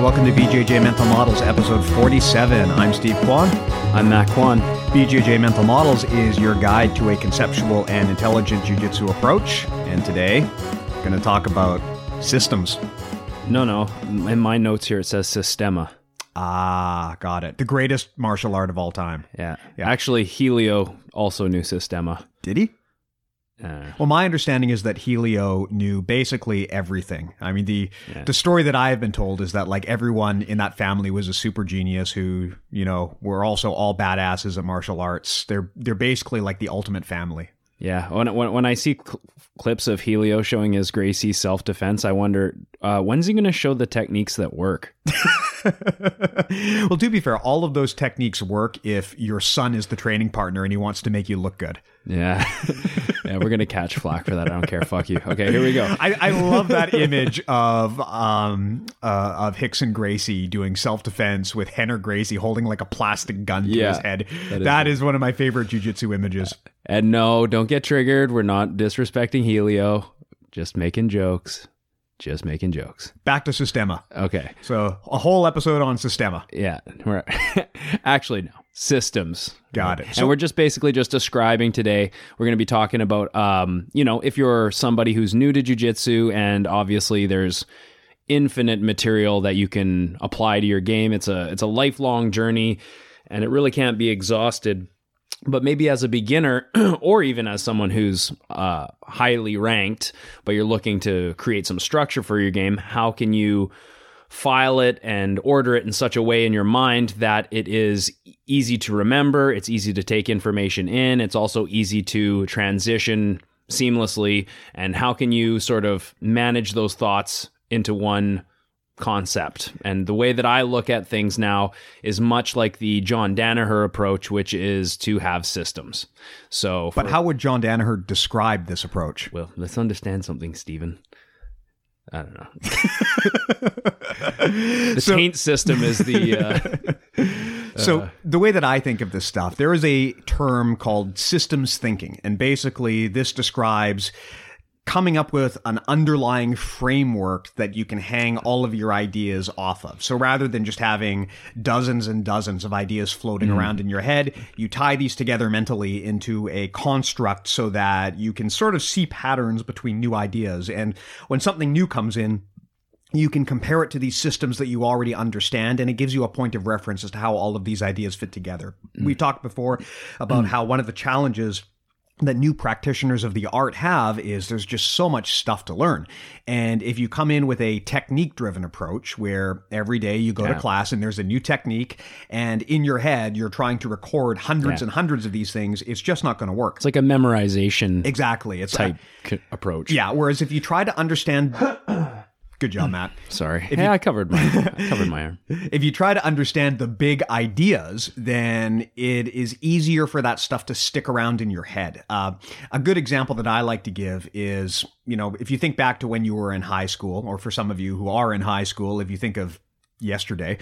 Welcome to BJJ Mental Models, episode 47. I'm Steve Kwan. I'm Matt Kwan. BJJ Mental Models is your guide to a conceptual and intelligent jiu-jitsu approach. And today, we're going to talk about systems. No, no. In my notes here, it says Sistema. Ah, got it. The greatest martial art of all time. Yeah. Yeah. Actually, Helio also knew Sistema. Did he? Uh, Well, my understanding is that Helio knew basically everything. I mean, the Yeah. the story that I have been told is that like everyone in that family was a super genius who, you know, were also all badasses at martial arts. They're they're basically like the ultimate family. yeah. When, when, when I see cl- clips of Helio showing his Gracie self defense, I wonder uh, when's he going to show the techniques that work? well, to be fair, all of those techniques work if your son is the training partner and he wants to make you look good. Yeah. yeah, we're to catch flack for that. I don't care. Fuck you. Okay, here we go. I, I love that image of um uh, of Rickson Gracie doing self defense with Rener Gracie holding like a plastic gun to Yeah, his head. that is that is one of my favorite jujitsu images. And no, don't get triggered. We're not disrespecting Helio. Just making jokes. Just making jokes. Back to Sistema. Okay. So a whole episode on Sistema. Yeah, we're actually no systems. Got it. and we're just basically just describing today. We're going to be talking about, um, you know, if you're somebody who's new to jujitsu, and obviously there's infinite material that you can apply to your game. It's a it's a lifelong journey, and it really can't be exhausted. But maybe as a beginner, or even as someone who's uh, highly ranked, but you're looking to create some structure for your game, how can you file it and order it in such a way in your mind that it is easy to remember, it's easy to take information in, it's also easy to transition seamlessly. And how can you sort of manage those thoughts into one concept? And the way that I look at things now is much like the John Danaher approach, which is to have systems. So, But how would John Danaher describe this approach? well, let's understand something, Stephen. I don't know. The So- taint system is the. Uh, So the way that I think of this stuff, there is a term called systems thinking, and basically this describes coming up with an underlying framework that you can hang all of your ideas off of. So rather than just having dozens and dozens of ideas floating mm. around in your head, you tie these together mentally into a construct so that you can sort of see patterns between new ideas. And when something new comes in, you can compare it to these systems that you already understand, and it gives you a point of reference as to how all of these ideas fit together. We've mm. talked before about mm. how one of the challenges that new practitioners of the art have is there's just so much stuff to learn. And if you come in with a technique driven approach where every day you go to class and there's a new technique and in your head you're trying to record hundreds Yeah. and hundreds of these things, it's just not going to work. it's like a memorization Exactly. It's uh, type c- approach. yeah, whereas if you try to understand Good job, Matt. Sorry. yeah, I covered my I covered my arm. if you try to understand the big ideas, then it is easier for that stuff to stick around in your head. Uh, a good example that I like to give is, you know, if you think back to when you were in high school, or for some of you who are in high school, if you think of yesterday,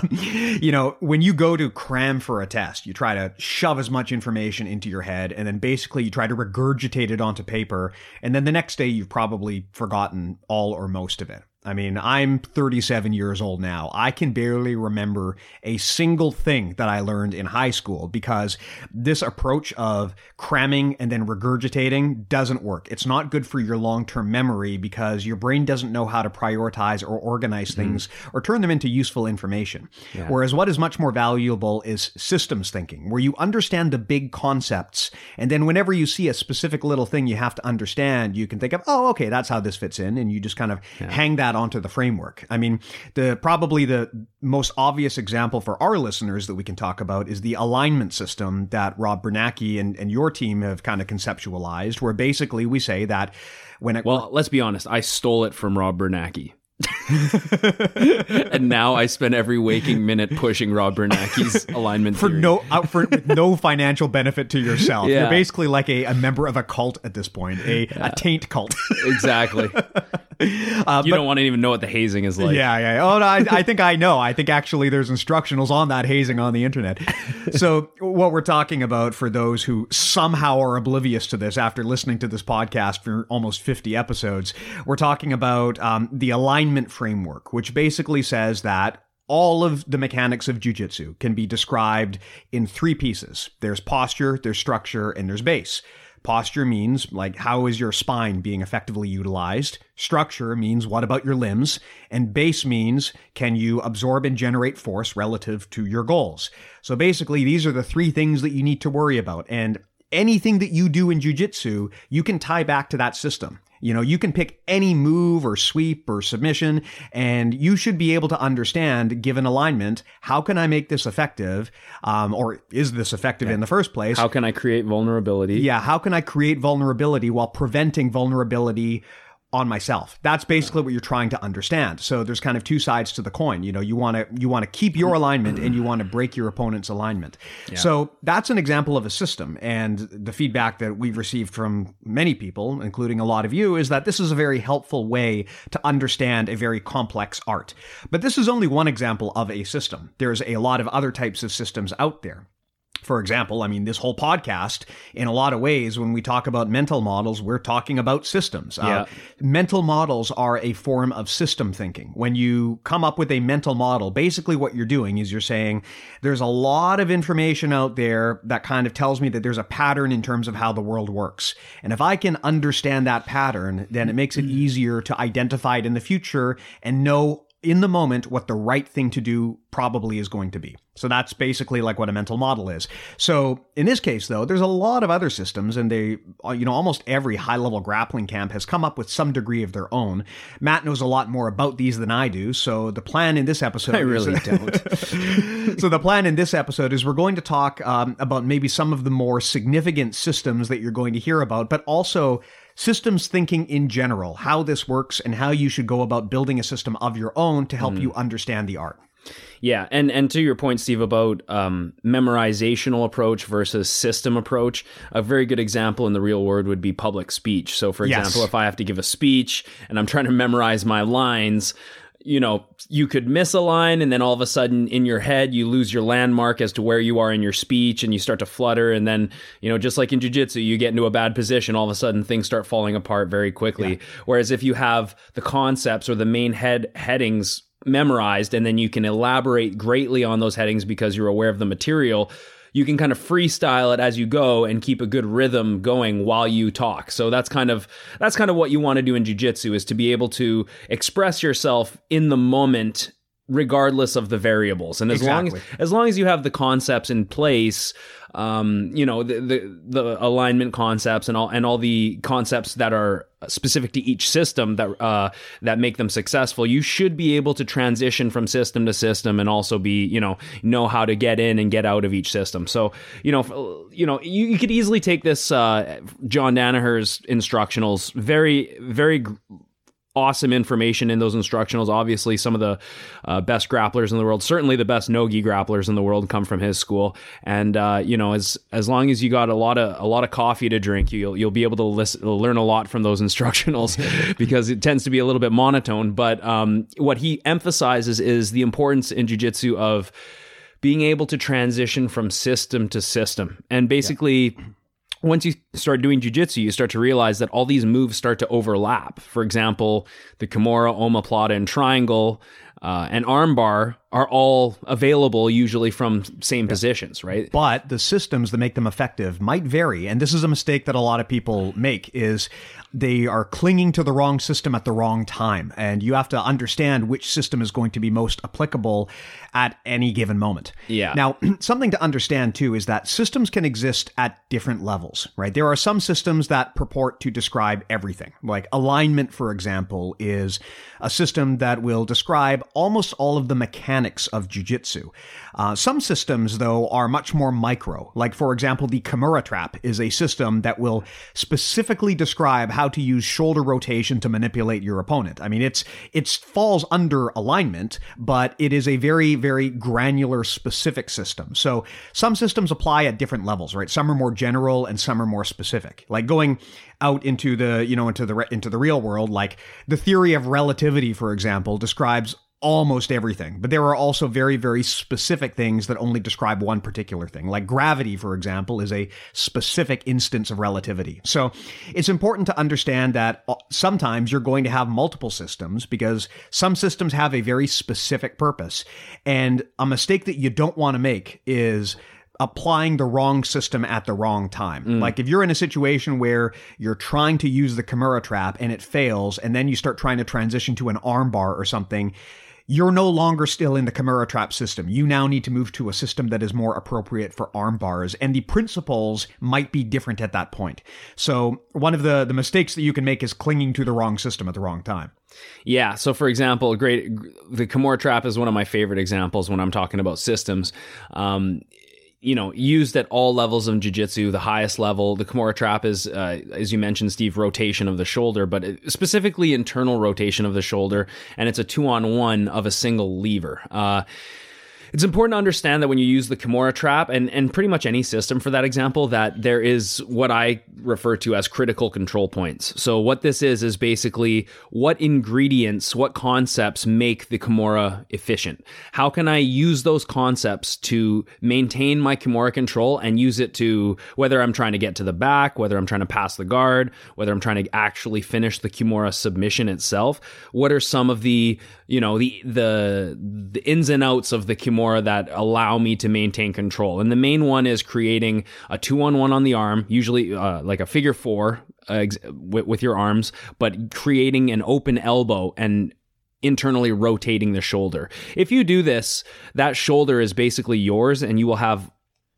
you know, when you go to cram for a test, you try to shove as much information into your head and then basically you try to regurgitate it onto paper. And then the next day you've probably forgotten all or most of it. I mean, I'm 37 years old now. I can barely remember a single thing that I learned in high school because this approach of cramming and then regurgitating doesn't work. It's not good for your long term memory because your brain doesn't know how to prioritize or organize Mm-hmm. things or turn them into useful information. Whereas what is much more valuable is systems thinking, where you understand the big concepts. And then whenever you see a specific little thing you have to understand, you can think of, oh, okay, that's how this fits in. And you just kind of hang that onto the framework. I mean, the probably the most obvious example for our listeners that we can talk about is the alignment system that Rob Biernacki and, and your team have kind of conceptualized, where basically we say that when it Well, let's be honest. I stole it from Rob Biernacki. and now I spend every waking minute pushing Rob Biernacki's alignment for theory. no out for with no financial benefit to yourself. Yeah. You're basically like a, a member of a cult at this point, a, a taint cult. exactly. you don't want to even know what the hazing is like. yeah, yeah. Oh, no, I, I think I know. I think actually there's instructionals on that hazing on the internet. so what we're talking about for those who somehow are oblivious to this after listening to this podcast for almost 50 episodes, we're talking about um, the alignment framework, which basically says that all of the mechanics of jujitsu can be described in three pieces. There's posture, there's structure, and there's base. Posture means like how is your spine being effectively utilized? Structure means what about your limbs? And base means can you absorb and generate force relative to your goals? So basically these are the three things that you need to worry about. And anything that you do in jujitsu, you can tie back to that system. You know, you can pick any move or sweep or submission, and you should be able to understand, given alignment, how can I make this effective? Um, or is this effective in the first place? How can I create vulnerability? yeah, how can I create vulnerability while preventing vulnerability on myself? That's basically what you're trying to understand. So there's kind of two sides to the coin. You know, you want to you want to keep your alignment and you want to break your opponent's alignment. So that's an example of a system. And the feedback that we've received from many people, including a lot of you, is that this is a very helpful way to understand a very complex art. But this is only one example of a system. There's a lot of other types of systems out there. For example, I mean, this whole podcast, in a lot of ways, when we talk about mental models, we're talking about systems. Uh, mental models are a form of system thinking. When you come up with a mental model, basically what you're doing is you're saying, there's a lot of information out there that kind of tells me that there's a pattern in terms of how the world works. And if I can understand that pattern, then it makes it easier to identify it in the future and know in the moment what the right thing to do probably is going to be. So that's basically like what a mental model is. So in this case, though, there's a lot of other systems, and they, uh, you know, almost every high level grappling camp has come up with some degree of their own. Matt knows a lot more about these than I do. So the plan in this episode, I really is, don't. so the plan in this episode is we're going to talk um, about maybe some of the more significant systems that you're going to hear about, but also systems thinking in general, how this works and how you should go about building a system of your own to help you understand the art. Yeah, and and to your point, Steve, about um, memorizational approach versus system approach, a very good example in the real world would be public speech. So, for Yes. example, if I have to give a speech and I'm trying to memorize my lines, you know, you could miss a line and then all of a sudden in your head you lose your landmark as to where you are in your speech and you start to flutter and then, you know, just like in jiu-jitsu, you get into a bad position, all of a sudden things start falling apart very quickly. Whereas if you have the concepts or the main head headings memorized and then you can elaborate greatly on those headings because you're aware of the material you can kind of freestyle it as you go and keep a good rhythm going while you talk. So that's kind of that's kind of what you want to do in jiu-jitsu is to be able to express yourself in the moment regardless of the variables and as long as as long as you have the concepts in place um, you know the, the the alignment concepts and all and all the concepts that are specific to each system that uh, that make them successful. You should be able to transition from system to system and also be you know know how to get in and get out of each system. So you know you know you, you could easily take this uh, John Danaher's instructionals very very awesome information in those instructionals. Obviously, some of the uh, best grapplers in the world, certainly the best nogi grapplers in the world, come from his school. And uh, you know, as as long as you got a lot of a lot of coffee to drink, you'll you'll be able to listen, learn a lot from those instructionals because it tends to be a little bit monotone. But um, what he emphasizes is the importance in jujitsu of being able to transition from system to system and basically once you start doing jujitsu, you start to realize that all these moves start to overlap. For example, the Kimura, Omoplata, and Triangle uh, and Armbar are all available usually from same positions, right? But the systems that make them effective might vary, and this is a mistake that a lot of people make is they are clinging to the wrong system at the wrong time, and you have to understand which system is going to be most applicable at any given moment. Yeah. Now, something to understand too is that systems can exist at different levels, right? There are some systems that purport to describe everything. Like alignment, for example, is a system that will describe almost all of the mechanics of jujitsu. Uh, some systems, though, are much more micro. Like, for example, the Kimura trap is a system that will specifically describe how to use shoulder rotation to manipulate your opponent. I mean, it's it falls under alignment, but it is a very very granular specific system. So some systems apply at different levels, right? Some are more general and some are more specific. Like going out into the you know into the into the real world, like the theory of relativity, for example, describes almost everything. But there are also very, very specific things that only describe one particular thing. Like gravity, for example, is a specific instance of relativity. So it's important to understand that uh, sometimes you're going to have multiple systems because some systems have a very specific purpose. And a mistake that you don't want to make is applying the wrong system at the wrong time. Mm. Like if you're in a situation where you're trying to use the Kimura trap and it fails, and then you start trying to transition to an armbar or something, you're no longer still in the Kimura trap system. You now need to move to a system that is more appropriate for arm bars, and the principles might be different at that point. So one of the, the mistakes that you can make is clinging to the wrong system at the wrong time. Yeah. So, for example, great the Kimura trap is one of my favorite examples when I'm talking about systems. Um, you know, used at all levels of jiu-jitsu, the highest level. The Kimura trap is, uh, as you mentioned, Steve, rotation of the shoulder, but specifically internal rotation of the shoulder, and it's a two-on-one of a single lever. Uh, it's important to understand that when you use the Kimura trap and, and pretty much any system for that example, that there is what I refer to as critical control points. So what this is is basically what ingredients, what concepts make the Kimura efficient. How can I use those concepts to maintain my Kimura control and use it to whether I'm trying to get to the back, whether I'm trying to pass the guard, whether I'm trying to actually finish the Kimura submission itself. What are some of the, you know, the the the ins and outs of the Kimura that allow me to maintain control. And the main one is creating a two on one on the arm, usually uh, like a figure four uh, ex- with, with your arms, but creating an open elbow and internally rotating the shoulder. If you do this, that shoulder is basically yours and you will have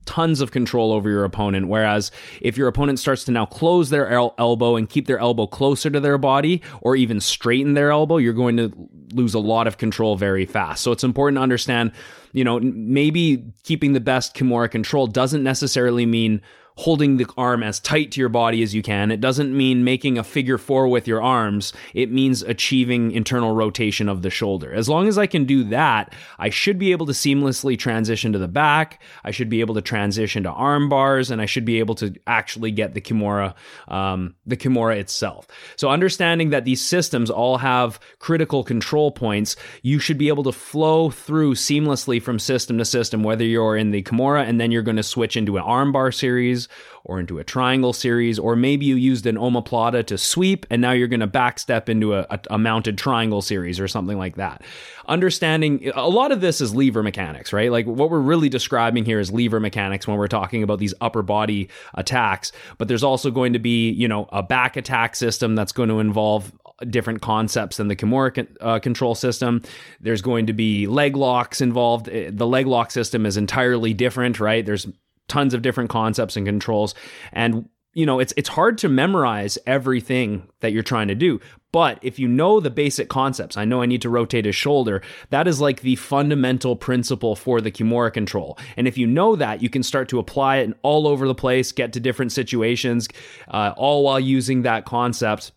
tons of control over your opponent. Whereas if your opponent starts to now close their el- elbow and keep their elbow closer to their body or even straighten their elbow, you're going to lose a lot of control very fast. So it's important to understand, you know, maybe keeping the best Kimura control doesn't necessarily mean holding the arm as tight to your body as you can. It doesn't mean making a figure four with your arms. It means achieving internal rotation of the shoulder. As long as I can do that, I should be able to seamlessly transition to the back. I should be able to transition to arm bars, and I should be able to actually get the Kimura, um, the Kimura itself. So understanding that these systems all have critical control points, you should be able to flow through seamlessly from system to system, whether you're in the Kimura and then you're going to switch into an armbar series or into a triangle series, or maybe you used an omoplata to sweep and now you're going to backstep into a, a, a, mounted triangle series or something like that. Understanding a lot of this is lever mechanics, right? Like what we're really describing here is lever mechanics when we're talking about these upper body attacks, but there's also going to be, you know, a back attack system that's going to involve different concepts than the Kimura uh, control system. There's going to be leg locks involved. The leg lock system is entirely different, right? There's tons of different concepts and controls and you know it's it's hard to memorize everything that you're trying to do but if you know the basic concepts i know i need to rotate his shoulder that is like the fundamental principle for the kimura control and if you know that you can start to apply it all over the place get to different situations uh, all while using that concept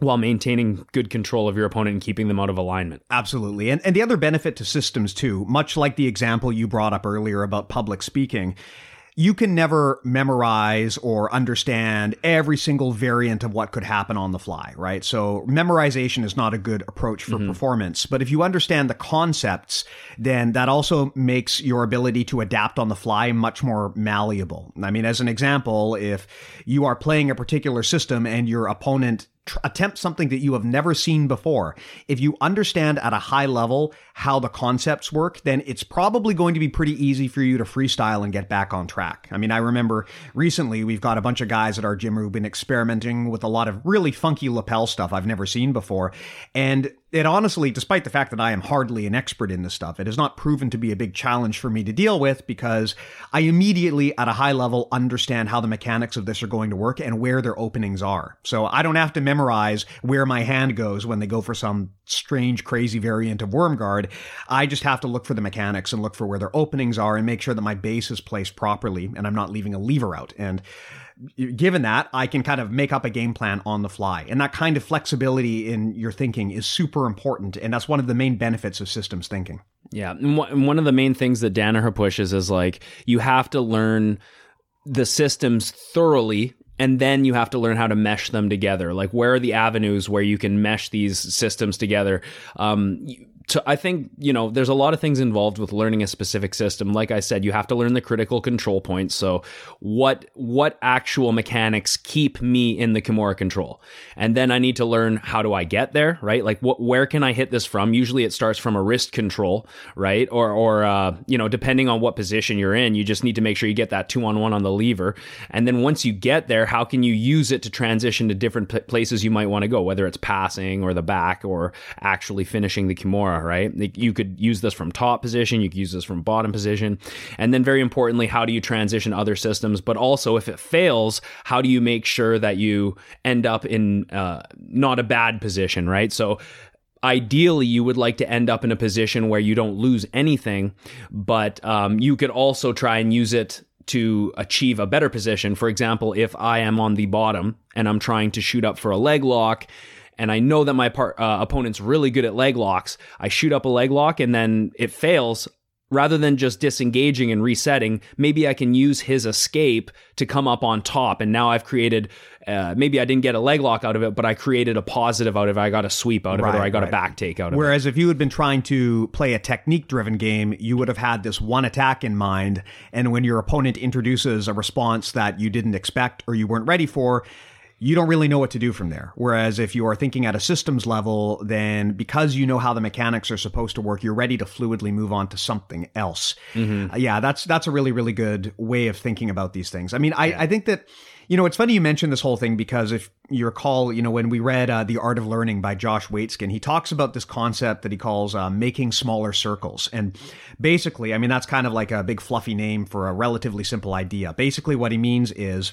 while maintaining good control of your opponent and keeping them out of alignment. Absolutely. And, and the other benefit to systems, too, much like the example you brought up earlier about public speaking, you can never memorize or understand every single variant of what could happen on the fly, right? So memorization is not a good approach for mm-hmm. performance. But if you understand the concepts, then that also makes your ability to adapt on the fly much more malleable. I mean, as an example, if you are playing a particular system and your opponent tr- attempt something that you have never seen before. If you understand at a high level how the concepts work, then it's probably going to be pretty easy for you to freestyle and get back on track. I mean, I remember recently we've got a bunch of guys at our gym who've been experimenting with a lot of really funky lapel stuff I've never seen before. And it honestly, despite the fact that I am hardly an expert in this stuff, it has not proven to be a big challenge for me to deal with because I immediately, at a high level, understand how the mechanics of this are going to work and where their openings are. So I don't have to memorize where my hand goes when they go for some strange, crazy variant of worm guard. I just have to look for the mechanics and look for where their openings are and make sure that my base is placed properly and I'm not leaving a lever out. And given that, I can kind of make up a game plan on the fly. And that kind of flexibility in your thinking is super important. And that's one of the main benefits of systems thinking. Yeah. And one of the main things that Danaher pushes is like, you have to learn the systems thoroughly and then you have to learn how to mesh them together. Like, where are the avenues where you can mesh these systems together? Um, to, I think, you know, there's a lot of things involved with learning a specific system. Like I said, you have to learn the critical control points. So what, what actual mechanics keep me in the Kimura control? And then I need to learn how do I get there, right? Like what, where can I hit this from? Usually it starts from a wrist control, right? Or, or, uh, you know, depending on what position you're in, you just need to make sure you get that two on one on the lever. And then once you get there, how can you use it to transition to different places you might want to go, whether it's passing or the back or actually finishing the Kimura right? You could use this from top position, you could use this from bottom position. And then, very importantly, how do you transition other systems? But also, if it fails, how do you make sure that you end up in uh, not a bad position, right? So, ideally you would like to end up in a position where you don't lose anything but um, you could also try and use it to achieve a better position for example if i am on the bottom and i'm trying to shoot up for a leg lock and I know that my part, uh, opponent's really good at leg locks. I shoot up a leg lock and then it fails. Rather than just disengaging and resetting, maybe I can use his escape to come up on top. And now I've created, uh, maybe I didn't get a leg lock out of it, but I created a positive out of it. I got a sweep out of right, it, or I got right. a back take out of Whereas it. Whereas if you had been trying to play a technique driven game, you would have had this one attack in mind. And when your opponent introduces a response that you didn't expect or you weren't ready for, you don't really know what to do from there. Whereas if you are thinking at a systems level, then because you know how the mechanics are supposed to work, you're ready to fluidly move on to something else. Mm-hmm. Uh, yeah, that's that's a really really good way of thinking about these things. I mean, I, yeah. I think that you know it's funny you mentioned this whole thing because if you recall, you know when we read uh, the Art of Learning by Josh Waitzkin, he talks about this concept that he calls uh, making smaller circles, and basically, I mean that's kind of like a big fluffy name for a relatively simple idea. Basically, what he means is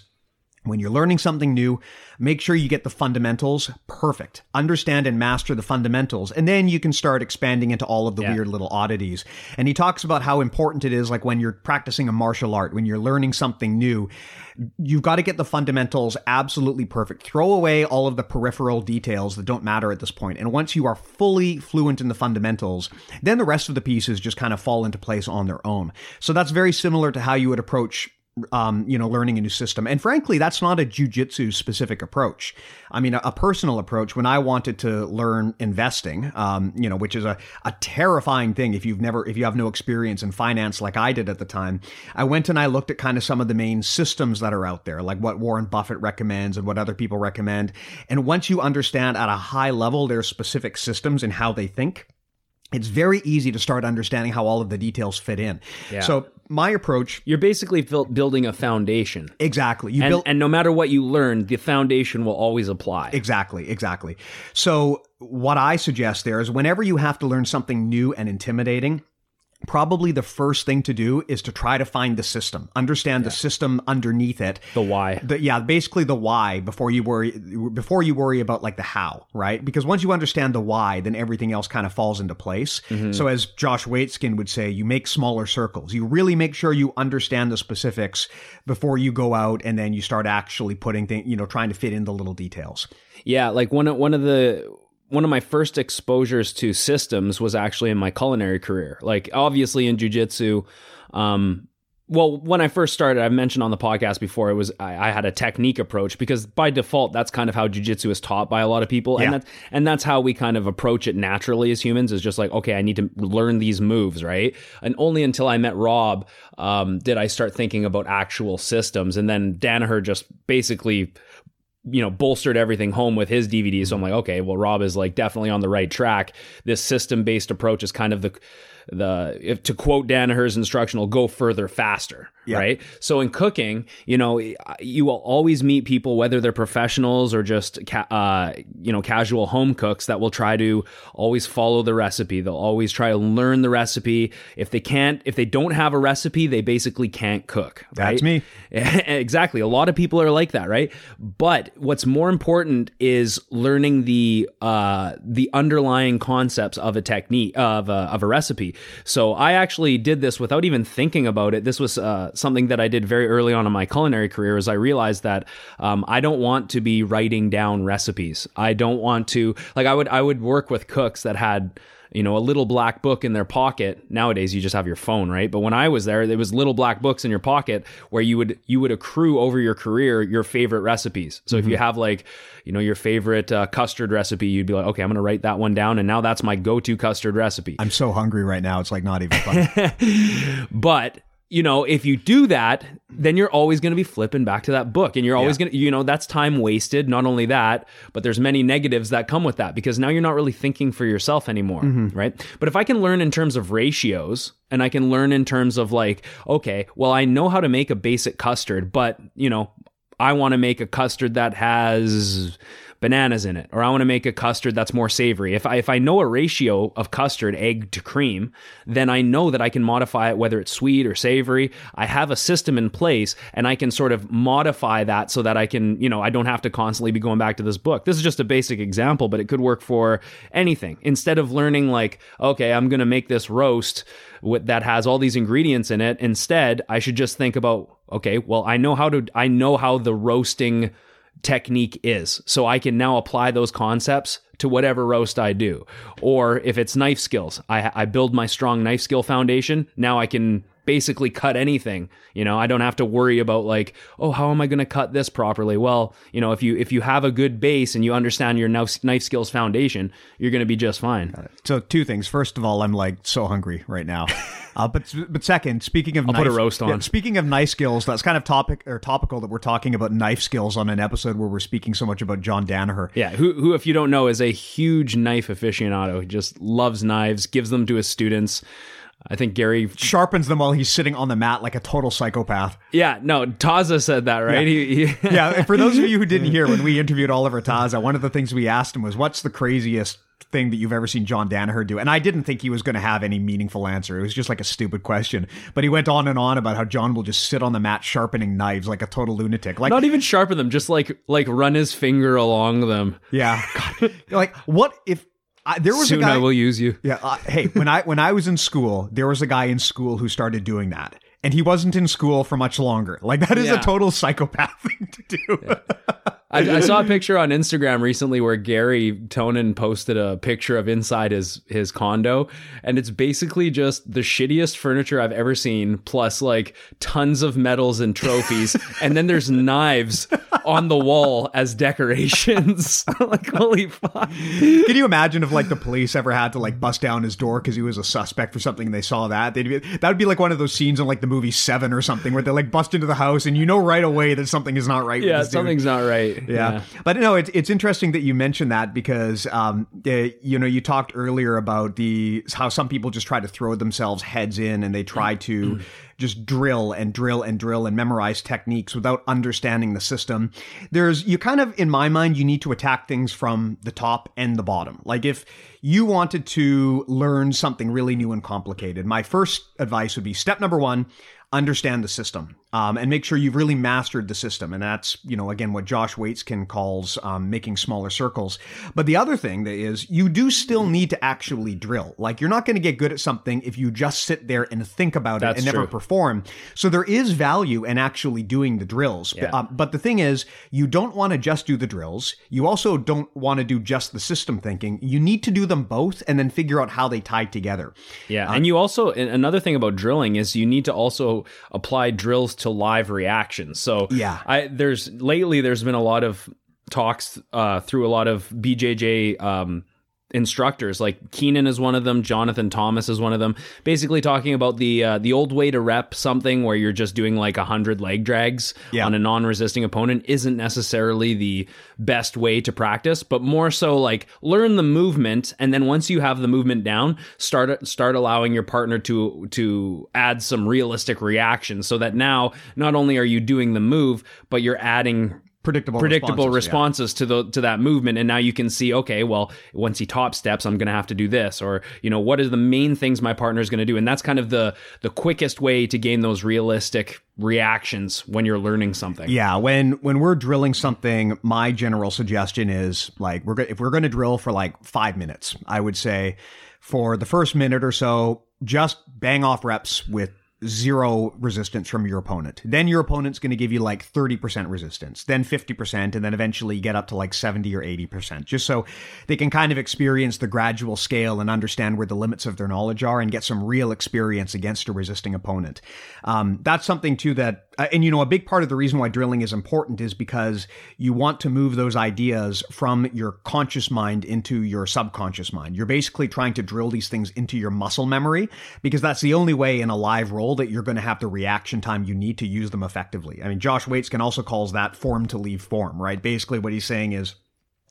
when you're learning something new, make sure you get the fundamentals perfect. Understand and master the fundamentals, and then you can start expanding into all of the yeah. weird little oddities. And he talks about how important it is, like when you're practicing a martial art, when you're learning something new, you've got to get the fundamentals absolutely perfect. Throw away all of the peripheral details that don't matter at this point. And once you are fully fluent in the fundamentals, then the rest of the pieces just kind of fall into place on their own. So that's very similar to how you would approach um, you know, learning a new system. And frankly, that's not a jujitsu specific approach. I mean, a, a, personal approach. When I wanted to learn investing, um, you know, which is a, a terrifying thing if you've never, if you have no experience in finance like I did at the time, I went and I looked at kind of some of the main systems that are out there, like what Warren Buffett recommends and what other people recommend. And once you understand at a high level their specific systems and how they think, it's very easy to start understanding how all of the details fit in. Yeah. So my approach you're basically building a foundation. Exactly. You and, build and no matter what you learn the foundation will always apply. Exactly exactly. So what i suggest there is whenever you have to learn something new and intimidating probably the first thing to do is to try to find the system, understand yeah. the system underneath it. The why. The, yeah, basically the why before you worry before you worry about like the how, right? Because once you understand the why, then everything else kind of falls into place. Mm-hmm. So as Josh Waitzkin would say, you make smaller circles. You really make sure you understand the specifics before you go out and then you start actually putting things, you know, trying to fit in the little details. Yeah, like one of one of the one of my first exposures to systems was actually in my culinary career. Like obviously in jujitsu, um, well, when I first started, I've mentioned on the podcast before, it was I, I, had a technique approach because by default, that's kind of how jujitsu is taught by a lot of people, Yeah. and that's and that's how we kind of approach it naturally as humans. Is just like, okay, I need to learn these moves, right? And only until I met Rob um, did I start thinking about actual systems, and then Danaher just basically you know bolstered everything home with his DVD. So I'm like, okay, well, Rob is like definitely on the right track. This system based approach is kind of the the if to quote Danaher's instructional, go further faster, Yeah. right? So in cooking, you know, you will always meet people whether they're professionals or just ca- uh, you know casual home cooks that will try to always follow the recipe. They'll always try to learn the recipe. If they can't, if they don't have a recipe, they basically can't cook. That's me. exactly. A lot of people are like that, right? But what's more important is learning the uh, the underlying concepts of a technique of a, of a recipe. So I actually did this without even thinking about it. This was uh, something that I did very early on in my culinary career. As I realized that um, I don't want to be writing down recipes. I don't want to like I would I would work with cooks that had you know, a little black book in their pocket. Nowadays, you just have your phone, right? But when I was there, there was little black books in your pocket where you would you would accrue over your career your favorite recipes. So if you have like, you know, your favorite uh, custard recipe, you'd be like, okay, I'm going to write that one down, and now that's my go-to custard recipe. I'm so hungry right now. It's like not even funny. But you know, if you do that, then you're always going to be flipping back to that book, and you're always Yeah. going to, you know, that's time wasted. Not only that, but there's many negatives that come with that because now you're not really thinking for yourself anymore, mm-hmm. right? But if I can learn in terms of ratios, and I can learn in terms of like, okay, well, I know how to make a basic custard, but you know, I want to make a custard that has bananas in it or I want to make a custard that's more savory. If I if I know a ratio of custard egg to cream, then I know that I can modify it whether it's sweet or savory. I have a system in place and I can sort of modify that so that I can, you know, I don't have to constantly be going back to this book. This is just a basic example, but it could work for anything. Instead of learning like, okay, I'm going to make this roast that has all these ingredients in it, instead, I should just think about, okay, well, I know how to I know how the roasting technique is. So I can now apply those concepts to whatever roast I do. Or if it's knife skills, I, I build my strong knife skill foundation. Now I can basically cut anything. You know, I don't have to worry about like, oh, how am I going to cut this properly? Well, you know, if you if you have a good base and you understand your knife, knife skills foundation, you're going to be just fine. so two things. First of all, I'm like so hungry right now. Uh, but but second, speaking of I'll knife, put a roast on. yeah, speaking of knife skills, that's kind of topic or topical that we're talking about knife skills on an episode where we're speaking so much about John Danaher. Yeah, who who if you don't know is a huge knife aficionado. He just loves knives, gives them to his students. I think Gary Sharpens them while he's sitting on the mat like a total psychopath. Yeah, no, Taza said that, right? He, he, yeah, for those of you who didn't hear when we interviewed Oliver Taza, one of the things we asked him was, "What's the craziest thing that you've ever seen John Danaher do?" And I didn't think he was going to have any meaningful answer. It was just like a stupid question. But he went on and on about how John will just sit on the mat sharpening knives like a total lunatic. Like, not even sharpen them, just like like run his finger along them. yeah, God. like what if I, there was Soon a guy? I will use you. Yeah. Uh, hey, when I when I was in school, there was a guy in school who started doing that, and he wasn't in school for much longer. Like that is Yeah. a total psychopath thing to do. I, I saw a picture on Instagram recently where Garry Tonon posted a picture of inside his his condo, and it's basically just the shittiest furniture I've ever seen, plus like tons of medals and trophies, and then there's knives on the wall as decorations. like holy fuck! Can you imagine if like the police ever had to like bust down his door because he was a suspect for something and they saw that? They'd be that would be like one of those scenes in like the movie Seven or something where they like bust into the house and you know right away that something is not right. with Yeah, this dude. something's not right. Yeah. But no, it's it's interesting that you mentioned that because um, you know you talked earlier about the how some people just try to throw themselves heads in and they try to just drill and drill and drill and memorize techniques without understanding the system. There's you kind of in my mind you need to attack things from the top and the bottom. Like if you wanted to learn something really new and complicated, my first advice would be step number 1 understand the system. Um, and make sure you've really mastered the system. And that's, you know, again, what Josh Waitzkin calls um, making smaller circles. But the other thing that is, you do still need to actually drill. Like, you're not going to get good at something if you just sit there and think about That's it and never true. perform. So there is value in actually doing the drills. Yeah. Um, but the thing is, you don't want to just do the drills. You also don't want to do just the system thinking. You need to do them both and then figure out how they tie together. Yeah, and you also another thing about drilling is you need to also apply drills to live reactions. So Yeah. I there's lately there's been a lot of talks uh, through a lot of BJJ um, instructors like Keenan is one of them, Jonathan Thomas is one of them. Basically talking about the uh, the old way to rep something where you're just doing like a hundred leg drags Yeah. on a non-resisting opponent isn't necessarily the best way to practice, but more so like learn the movement and then once you have the movement down, start start allowing your partner to to add some realistic reactions so that now not only are you doing the move, but you're adding Predictable, predictable responses, yeah. to the to that movement. And now you can see okay well once he top steps i'm going to have to do this. Or you know what are the main things my partner is going to do? And that's kind of the the quickest way to gain those realistic reactions when you're learning something. Yeah, when when we're drilling something, my general suggestion is like we're go- if we're going to drill for like 5 minutes, I would say for the first minute or so just bang off reps with zero resistance from your opponent. Then your opponent's going to give you like 30% resistance, then 50%, and then eventually get up to like 70 or 80%, just so they can kind of experience the gradual scale and understand where the limits of their knowledge are and get some real experience against a resisting opponent. Um, that's something too that, uh, and you know, a big part of the reason why drilling is important is because you want to move those ideas from your conscious mind into your subconscious mind. You're basically trying to drill these things into your muscle memory because that's the only way in a live roll that you're going to have the reaction time you need to use them effectively. I mean, Josh Waitzkin also calls that form to leave form, right? Basically, what he's saying is,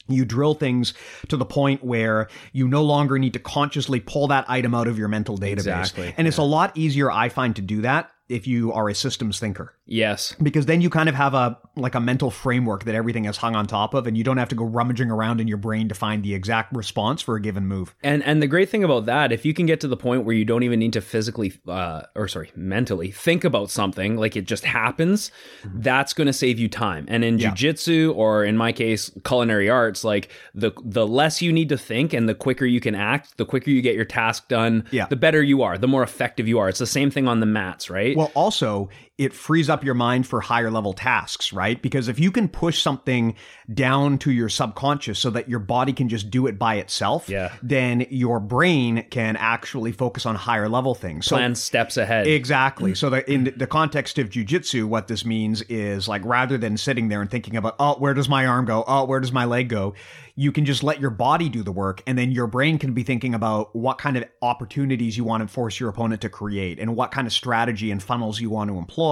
you drill things to the point where you no longer need to consciously pull that item out of your mental database. Exactly, And it's a lot easier, I find, to do that if you are a systems thinker yes because then you kind of have a like a mental framework that everything is hung on top of and you don't have to go rummaging around in your brain to find the exact response for a given move And and the great thing about that, if you can get to the point where you don't even need to physically, uh, or sorry, mentally think about something, like it just happens, that's going to save you time. And in Yeah. jujitsu, or in my case, culinary arts, like the the less you need to think and the quicker you can act, the quicker you get your task done, Yeah. the better you are, the more effective you are. It's the same thing on the mats, right? Well also it frees up your mind for higher level tasks right because if you can push something down to your subconscious so that your body can just do it by itself Yeah. then your brain can actually focus on higher level things so Plan steps ahead. Exactly. Mm. So that in the context of jujitsu, what this means is like rather than sitting there and thinking about, oh, where does my arm go? Oh, where does my leg go? You can just let your body do the work, and then your brain can be thinking about what kind of opportunities you want to force your opponent to create, and what kind of strategy and funnels you want to employ.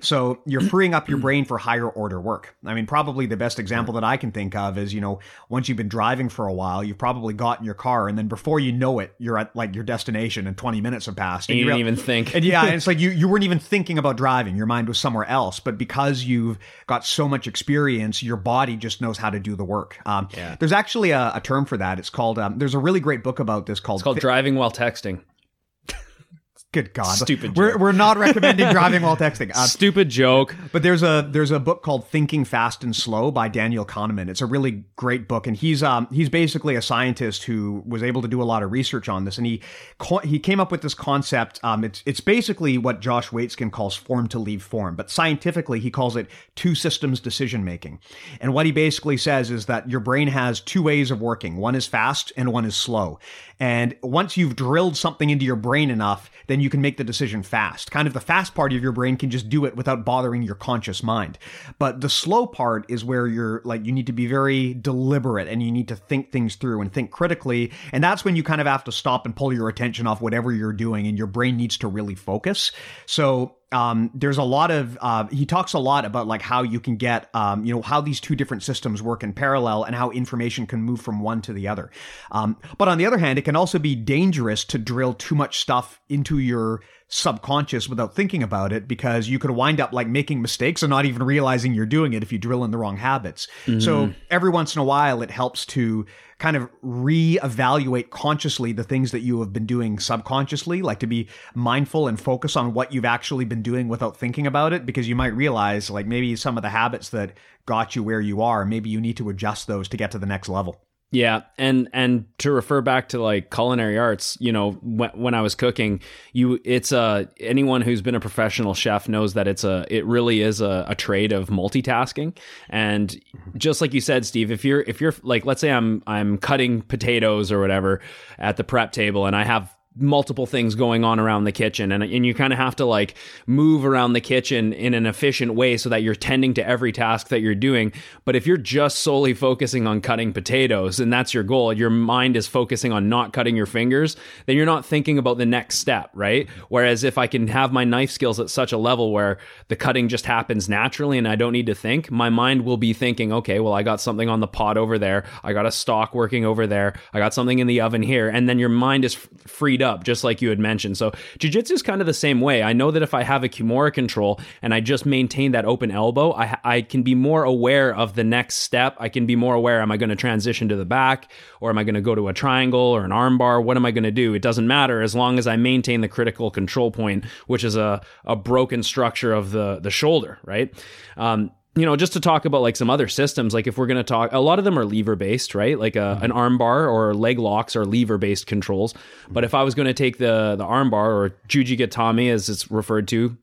So you're freeing up your brain for higher order work. I mean, probably the best example that I can think of is, you know, once you've been driving for a while, you've probably got in your car, and then before you know it, you're at like your destination, and 20 minutes have passed, and you real- didn't even think. and yeah, and it's like you, you weren't even thinking about driving. Your mind was somewhere else. But because you've got so much experience, your body just knows how to do the work. Um, Yeah. There's actually a, a term for that. It's called, um, there's a really great book about this called, it's called driving while texting. Good God. Stupid We're, joke. we're not recommending driving while texting. Uh, Stupid joke. but there's a there's a book called Thinking Fast and Slow by Daniel Kahneman. It's a really great book, and he's um he's basically a scientist who was able to do a lot of research on this, and he he came up with this concept. Um, it's it's basically what Josh Waitzkin calls form to leave form, but scientifically he calls it two systems decision making. And what he basically says is that your brain has two ways of working. One is fast and one is slow. And once you've drilled something into your brain enough, then you can make the decision fast. Kind of the fast part of your brain can just do it without bothering your conscious mind. But the slow part is where you're like, you need to be very deliberate and you need to think things through and think critically. And that's when you kind of have to stop and pull your attention off whatever you're doing and your brain needs to really focus. So um, there's a lot of uh, he talks a lot about like how you can get um, you know how these two different systems work in parallel and how information can move from one to the other. Um, but on the other hand it can also be dangerous to drill too much stuff into your subconscious without thinking about it because you could wind up like making mistakes and not even realizing you're doing it if you drill in the wrong habits. Mm-hmm. So every once in a while, it helps to kind of re-evaluate consciously the things that you have been doing subconsciously, like to be mindful and focus on what you've actually been doing without thinking about it, because you might realize like maybe some of the habits that got you where you are, maybe you need to adjust those to get to the next level. Yeah, and and to refer back to like culinary arts, you know, when, when I was cooking, you it's a anyone who's been a professional chef knows that it's a it really is a, a trade of multitasking. And mm-hmm. just like you said, Steve, if you're if you're like let's say I'm I'm cutting potatoes or whatever at the prep table and I have multiple things going on around the kitchen. And, and you kind of have to like move around the kitchen in an efficient way so that you're tending to every task that you're doing. But if you're just solely focusing on cutting potatoes and that's your goal. Your mind is focusing on not cutting your fingers then you're not thinking about the next step right? Whereas if i can have my knife skills at such a level where the cutting just happens naturally and i don't need to think my mind will be thinking okay well i got something on the pot over there. I got a stock working over there. I got something in the oven here. And then your mind is f- freed up up, just like you had mentioned. So jujitsu is kind of the same way. I know that if I have a Kimura control and I just maintain that open elbow, I, I can be more aware of the next step. I can be more aware. Am I going to transition to the back or am I going to go to a triangle or an armbar? What am I going to do? It doesn't matter as long as I maintain the critical control point, which is a, a broken structure of the, the shoulder, right? Um, you know, just to talk about like some other systems, like if we're going to talk, a lot of them are lever based, right? Like a, an arm bar or leg locks are lever based controls. But if I was going to take the the arm bar or Juji Gatame as it's referred to,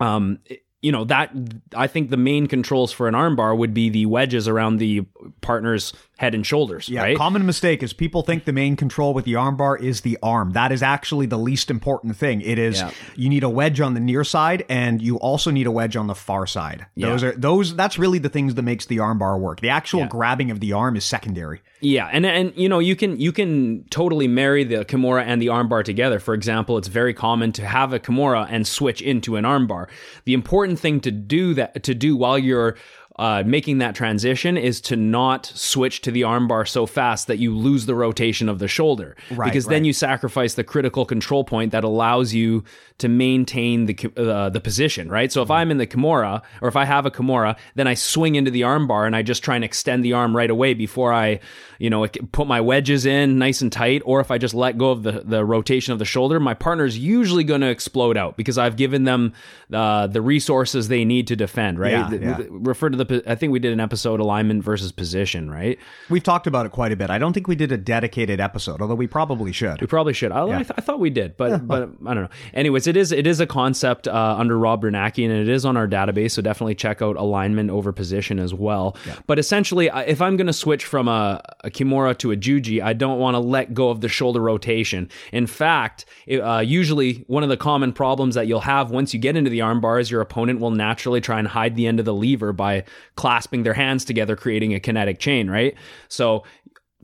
um, you know that I think the main controls for an armbar would be the wedges around the partner's head and shoulders. Yeah, right? common mistake is people think the main control with the armbar is the arm. That is actually the least important thing. It is yeah. you need a wedge on the near side and you also need a wedge on the far side. Those yeah. are those. That's really the things that makes the armbar work. The actual yeah. grabbing of the arm is secondary. Yeah, and and you know you can you can totally marry the kimura and the armbar together. For example, it's very common to have a kimura and switch into an armbar. The important thing to do that to do while you're uh, making that transition is to not switch to the armbar so fast that you lose the rotation of the shoulder. Right, because right. then you sacrifice the critical control point that allows you to maintain the uh, the position, right? So if I'm in the Kimura or if I have a Kimura, then I swing into the armbar and I just try and extend the arm right away before I, you know, put my wedges in nice and tight. Or if I just let go of the, the rotation of the shoulder, my partner's usually going to explode out because I've given them uh, the resources they need to defend, right? Yeah, yeah. Refer to the I think we did an episode alignment versus position, right? We've talked about it quite a bit. I don't think we did a dedicated episode, although we probably should. We probably should. I, yeah. I, th- I thought we did, but but I don't know. Anyways, it is it is a concept uh, under Rob Biernacki, and it is on our database. So definitely check out alignment over position as well. Yeah. But essentially, if I'm going to switch from a, a Kimura to a Juji, I don't want to let go of the shoulder rotation. In fact, it, uh, usually one of the common problems that you'll have once you get into the armbar is your opponent will naturally try and hide the end of the lever by clasping their hands together, creating a kinetic chain, right? So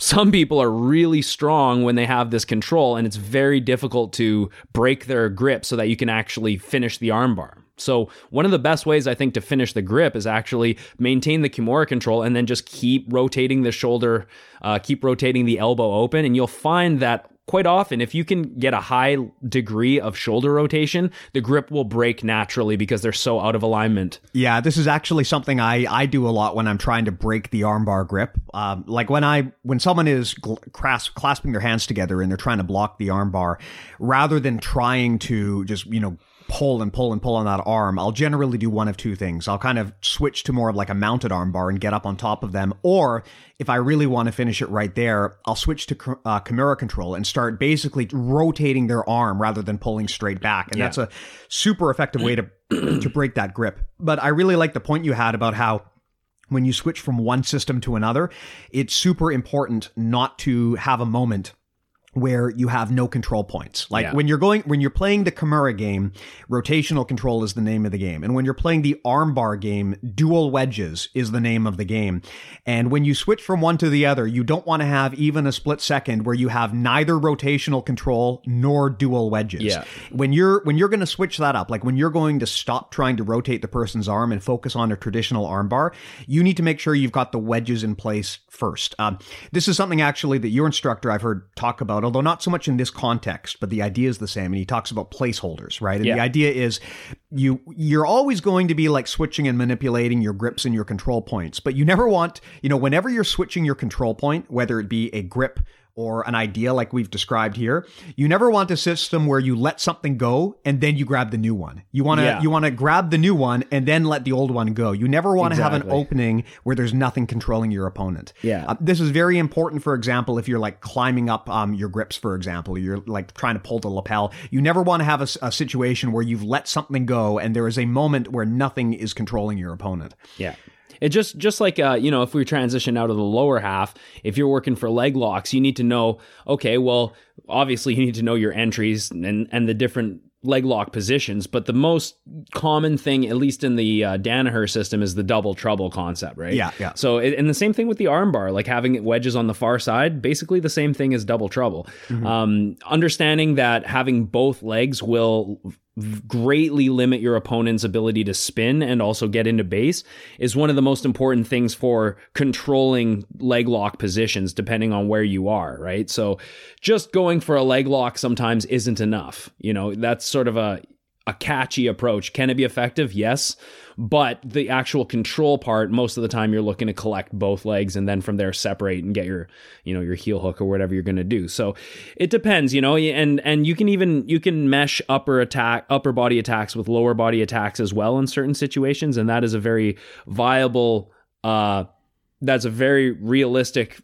some people are really strong when they have this control, and it's very difficult to break their grip so that you can actually finish the armbar. So, one of the best ways I think to finish the grip is actually maintain the Kimura control and then just keep rotating the shoulder, uh, keep rotating the elbow open. And you'll find that quite often, if you can get a high degree of shoulder rotation, the grip will break naturally because they're so out of alignment. Yeah, this is actually something I, I do a lot when I'm trying to break the armbar grip. Um, like when I when someone is clasp, clasping their hands together and they're trying to block the armbar, rather than trying to just you know pull and pull and pull on that arm, I'll generally do one of two things. I'll kind of switch to more of like a mounted armbar and get up on top of them. Or if I really want to finish it right there, I'll switch to uh, Kimura control and start basically rotating their arm rather than pulling straight back. And yeah. that's a super effective way to, to break that grip. But I really like the point you had about how when you switch from one system to another, it's super important not to have a moment where you have no control points. Like yeah. when you're going, when you're playing the Kimura game, rotational control is the name of the game. And when you're playing the armbar game, dual wedges is the name of the game. And when you switch from one to the other, you don't want to have even a split second where you have neither rotational control nor dual wedges. Yeah. When you're, when you're going to switch that up, like when you're going to stop trying to rotate the person's arm and focus on a traditional armbar, you need to make sure you've got the wedges in place first. Um, this is something actually that your instructor I've heard talk about about, although not so much in this context, but the idea is the same. And he talks about placeholders, right? And Yeah. the idea is you you're always going to be like switching and manipulating your grips and your control points, but you never want, you know, whenever you're switching your control point, whether it be a grip or an idea like we've described here, you never want a system where you let something go and then you grab the new one. You want to Yeah. you want to grab the new one and then let the old one go. You never want to have an opening where there's nothing controlling your opponent. Yeah. Uh, this is very important, for example, if you're like climbing up um, your grips, for example, you're like trying to pull the lapel. You never want to have a situation where you've let something go and there is a moment where nothing is controlling your opponent. Yeah. It just just like uh, you know, if we transition out of the lower half, if you're working for leg locks, you need to know, okay, well, obviously you need to know your entries and and the different leg lock positions, but the most common thing, at least in the uh, Danaher system, is the double trouble concept, right? Yeah, yeah. So, and the same thing with the armbar, like having wedges on the far side, basically the same thing as double trouble. Um, understanding that having both legs will greatly limit your opponent's ability to spin and also get into base is one of the most important things for controlling leg lock positions depending on where you are right? So just going for a leg lock sometimes isn't enough. You know that's sort of a a catchy approach. Can it be effective? Yes. But the actual control part most of the time you're looking to collect both legs and then from there separate and get your you know your heel hook or whatever you're going to do. So it depends you know and and you can even you can mesh upper attack upper body attacks with lower body attacks as well in certain situations and that is a very viable uh that's a very realistic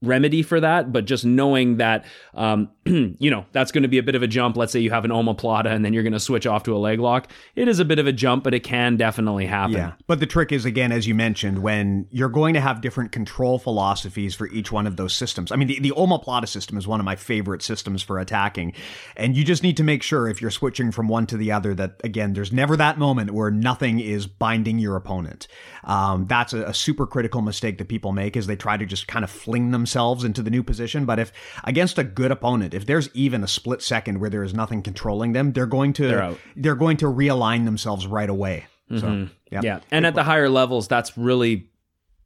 remedy for that, but just knowing that, um, you know, that's going to be a bit of a jump. Let's say you have an omoplata and then you're going to switch off to a leg lock. It is a bit of a jump, but it can definitely happen. Yeah. But the trick is, again, as you mentioned, when you're going to have different control philosophies for each one of those systems. I mean, the, the omoplata system is one of my favorite systems for attacking. And you just need to make sure if you're switching from one to the other that, again, there's never that moment where nothing is binding your opponent. Um, that's a, a super critical mistake that people make is they try to just kind of fling themselves into the new position. But if against a good opponent, if there's even a split second where there is nothing controlling them, they're going to They're they're going to realign themselves right away. So mm-hmm. yeah. Yeah. And at the higher levels, that's really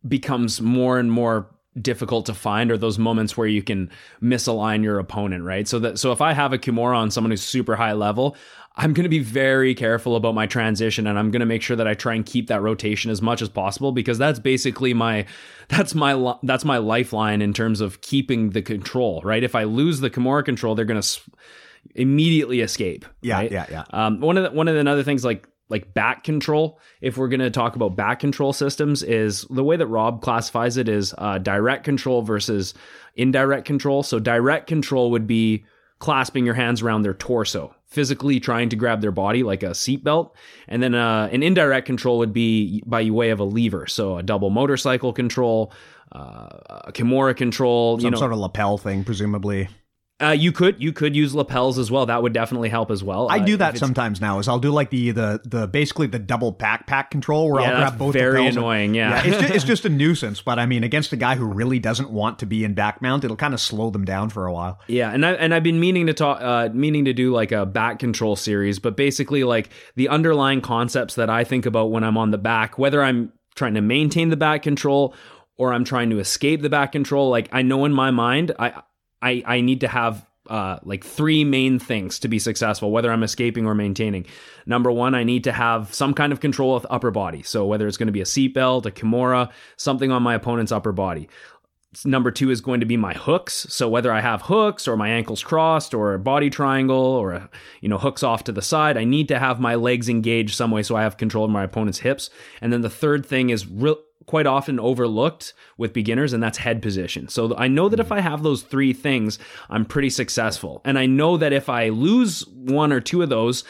becomes more and more difficult to find are those moments where you can misalign your opponent, right? So that so if I have a Kimura on someone who's super high level, I'm going to be very careful about my transition and I'm going to make sure that I try and keep that rotation as much as possible because that's basically my that's my that's my lifeline in terms of keeping the control, right? If I lose the Kimura control, they're going to immediately escape. Yeah, right? yeah, yeah. Um, one of the, one of the other things like like back control, if we're going to talk about back control systems, is the way that Rob classifies it is uh, direct control versus indirect control. So direct control would be clasping your hands around their torso, physically trying to grab their body like a seatbelt, and then uh, an indirect control would be by way of a lever. So a double motorcycle control. Uh, a Kimura control, Some you know, sort of lapel thing, presumably. Uh, you could you could use lapels as well. That would definitely help as well. I Uh, do that sometimes now. Is I'll do like the the the basically the double backpack control where Yeah, I'll grab both. very lapels and- annoying, yeah. it's, just, it's just a nuisance. But I mean, against a guy who really doesn't want to be in back mount, it'll kind of slow them down for a while. Yeah, and I and I've been meaning to talk, uh, meaning to do like a back control series, but basically like the underlying concepts that I think about when I'm on the back, whether I'm trying to maintain the back control or I'm trying to escape the back control. Like I know in my mind, I I I need to have uh, like three main things to be successful, whether I'm escaping or maintaining. Number one, I need to have some kind of control with upper body. So whether it's going to be a seatbelt, a kimura, something on my opponent's upper body. Number two is going to be my hooks. So whether I have hooks or my ankles crossed or a body triangle or a, you know hooks off to the side, I need to have my legs engaged some way so I have control of my opponent's hips. And then the third thing is real quite often overlooked with beginners and that's head position. So I know that if I have those three things, I'm pretty successful. And I know that if I lose one or two of those,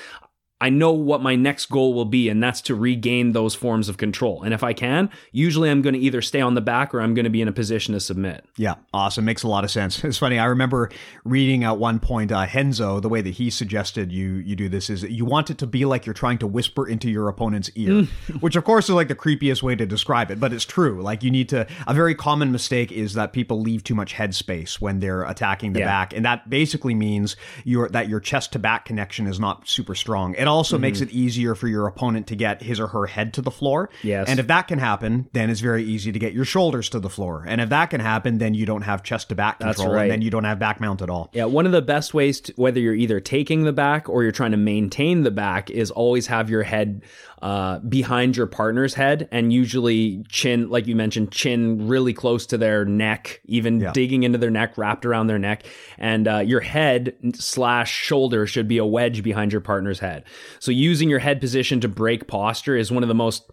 I know what my next goal will be, and that's to regain those forms of control. And if I can, usually I'm going to either stay on the back or I'm going to be in a position to submit. Yeah, awesome. Makes a lot of sense. It's funny. I remember reading at one point uh, Renzo. The way that he suggested you you do this is you want it to be like you're trying to whisper into your opponent's ear, which of course is like the creepiest way to describe it, but it's true. Like you need to. A very common mistake is that people leave too much head space when they're attacking the Yeah. back, and that basically means your that your chest to back connection is not super strong. It also makes mm-hmm. it easier for your opponent to get his or her head to the floor. Yes. And if that can happen, then it's very easy to get your shoulders to the floor. And if that can happen, then you don't have chest to back control, right. and then you don't have back mount at all. Yeah, one of the best ways, to, whether you're either taking the back or you're trying to maintain the back, is always have your head uh, behind your partner's head, and usually chin, like you mentioned, chin really close to their neck, even digging into their neck, wrapped around their neck, and uh, your head slash shoulder should be a wedge behind your partner's head. So using your head position to break posture is one of the most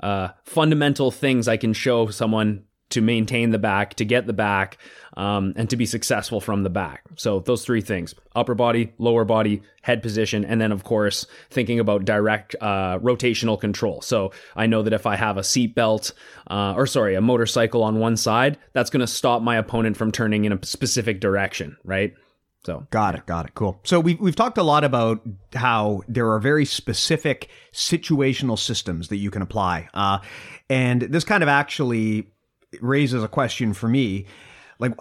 uh, fundamental things I can show someone to maintain the back, to get the back, um, and to be successful from the back. So those three things: upper body, lower body, head position, and then of course thinking about direct uh, rotational control. So I know that if I have a seatbelt, uh, or sorry, a motorcycle on one side, that's going to stop my opponent from turning in a specific direction, right? So Got it. Got it. Cool. So we've, we've talked a lot about how there are very specific situational systems that you can apply. Uh, and this kind of actually raises a question for me. Like,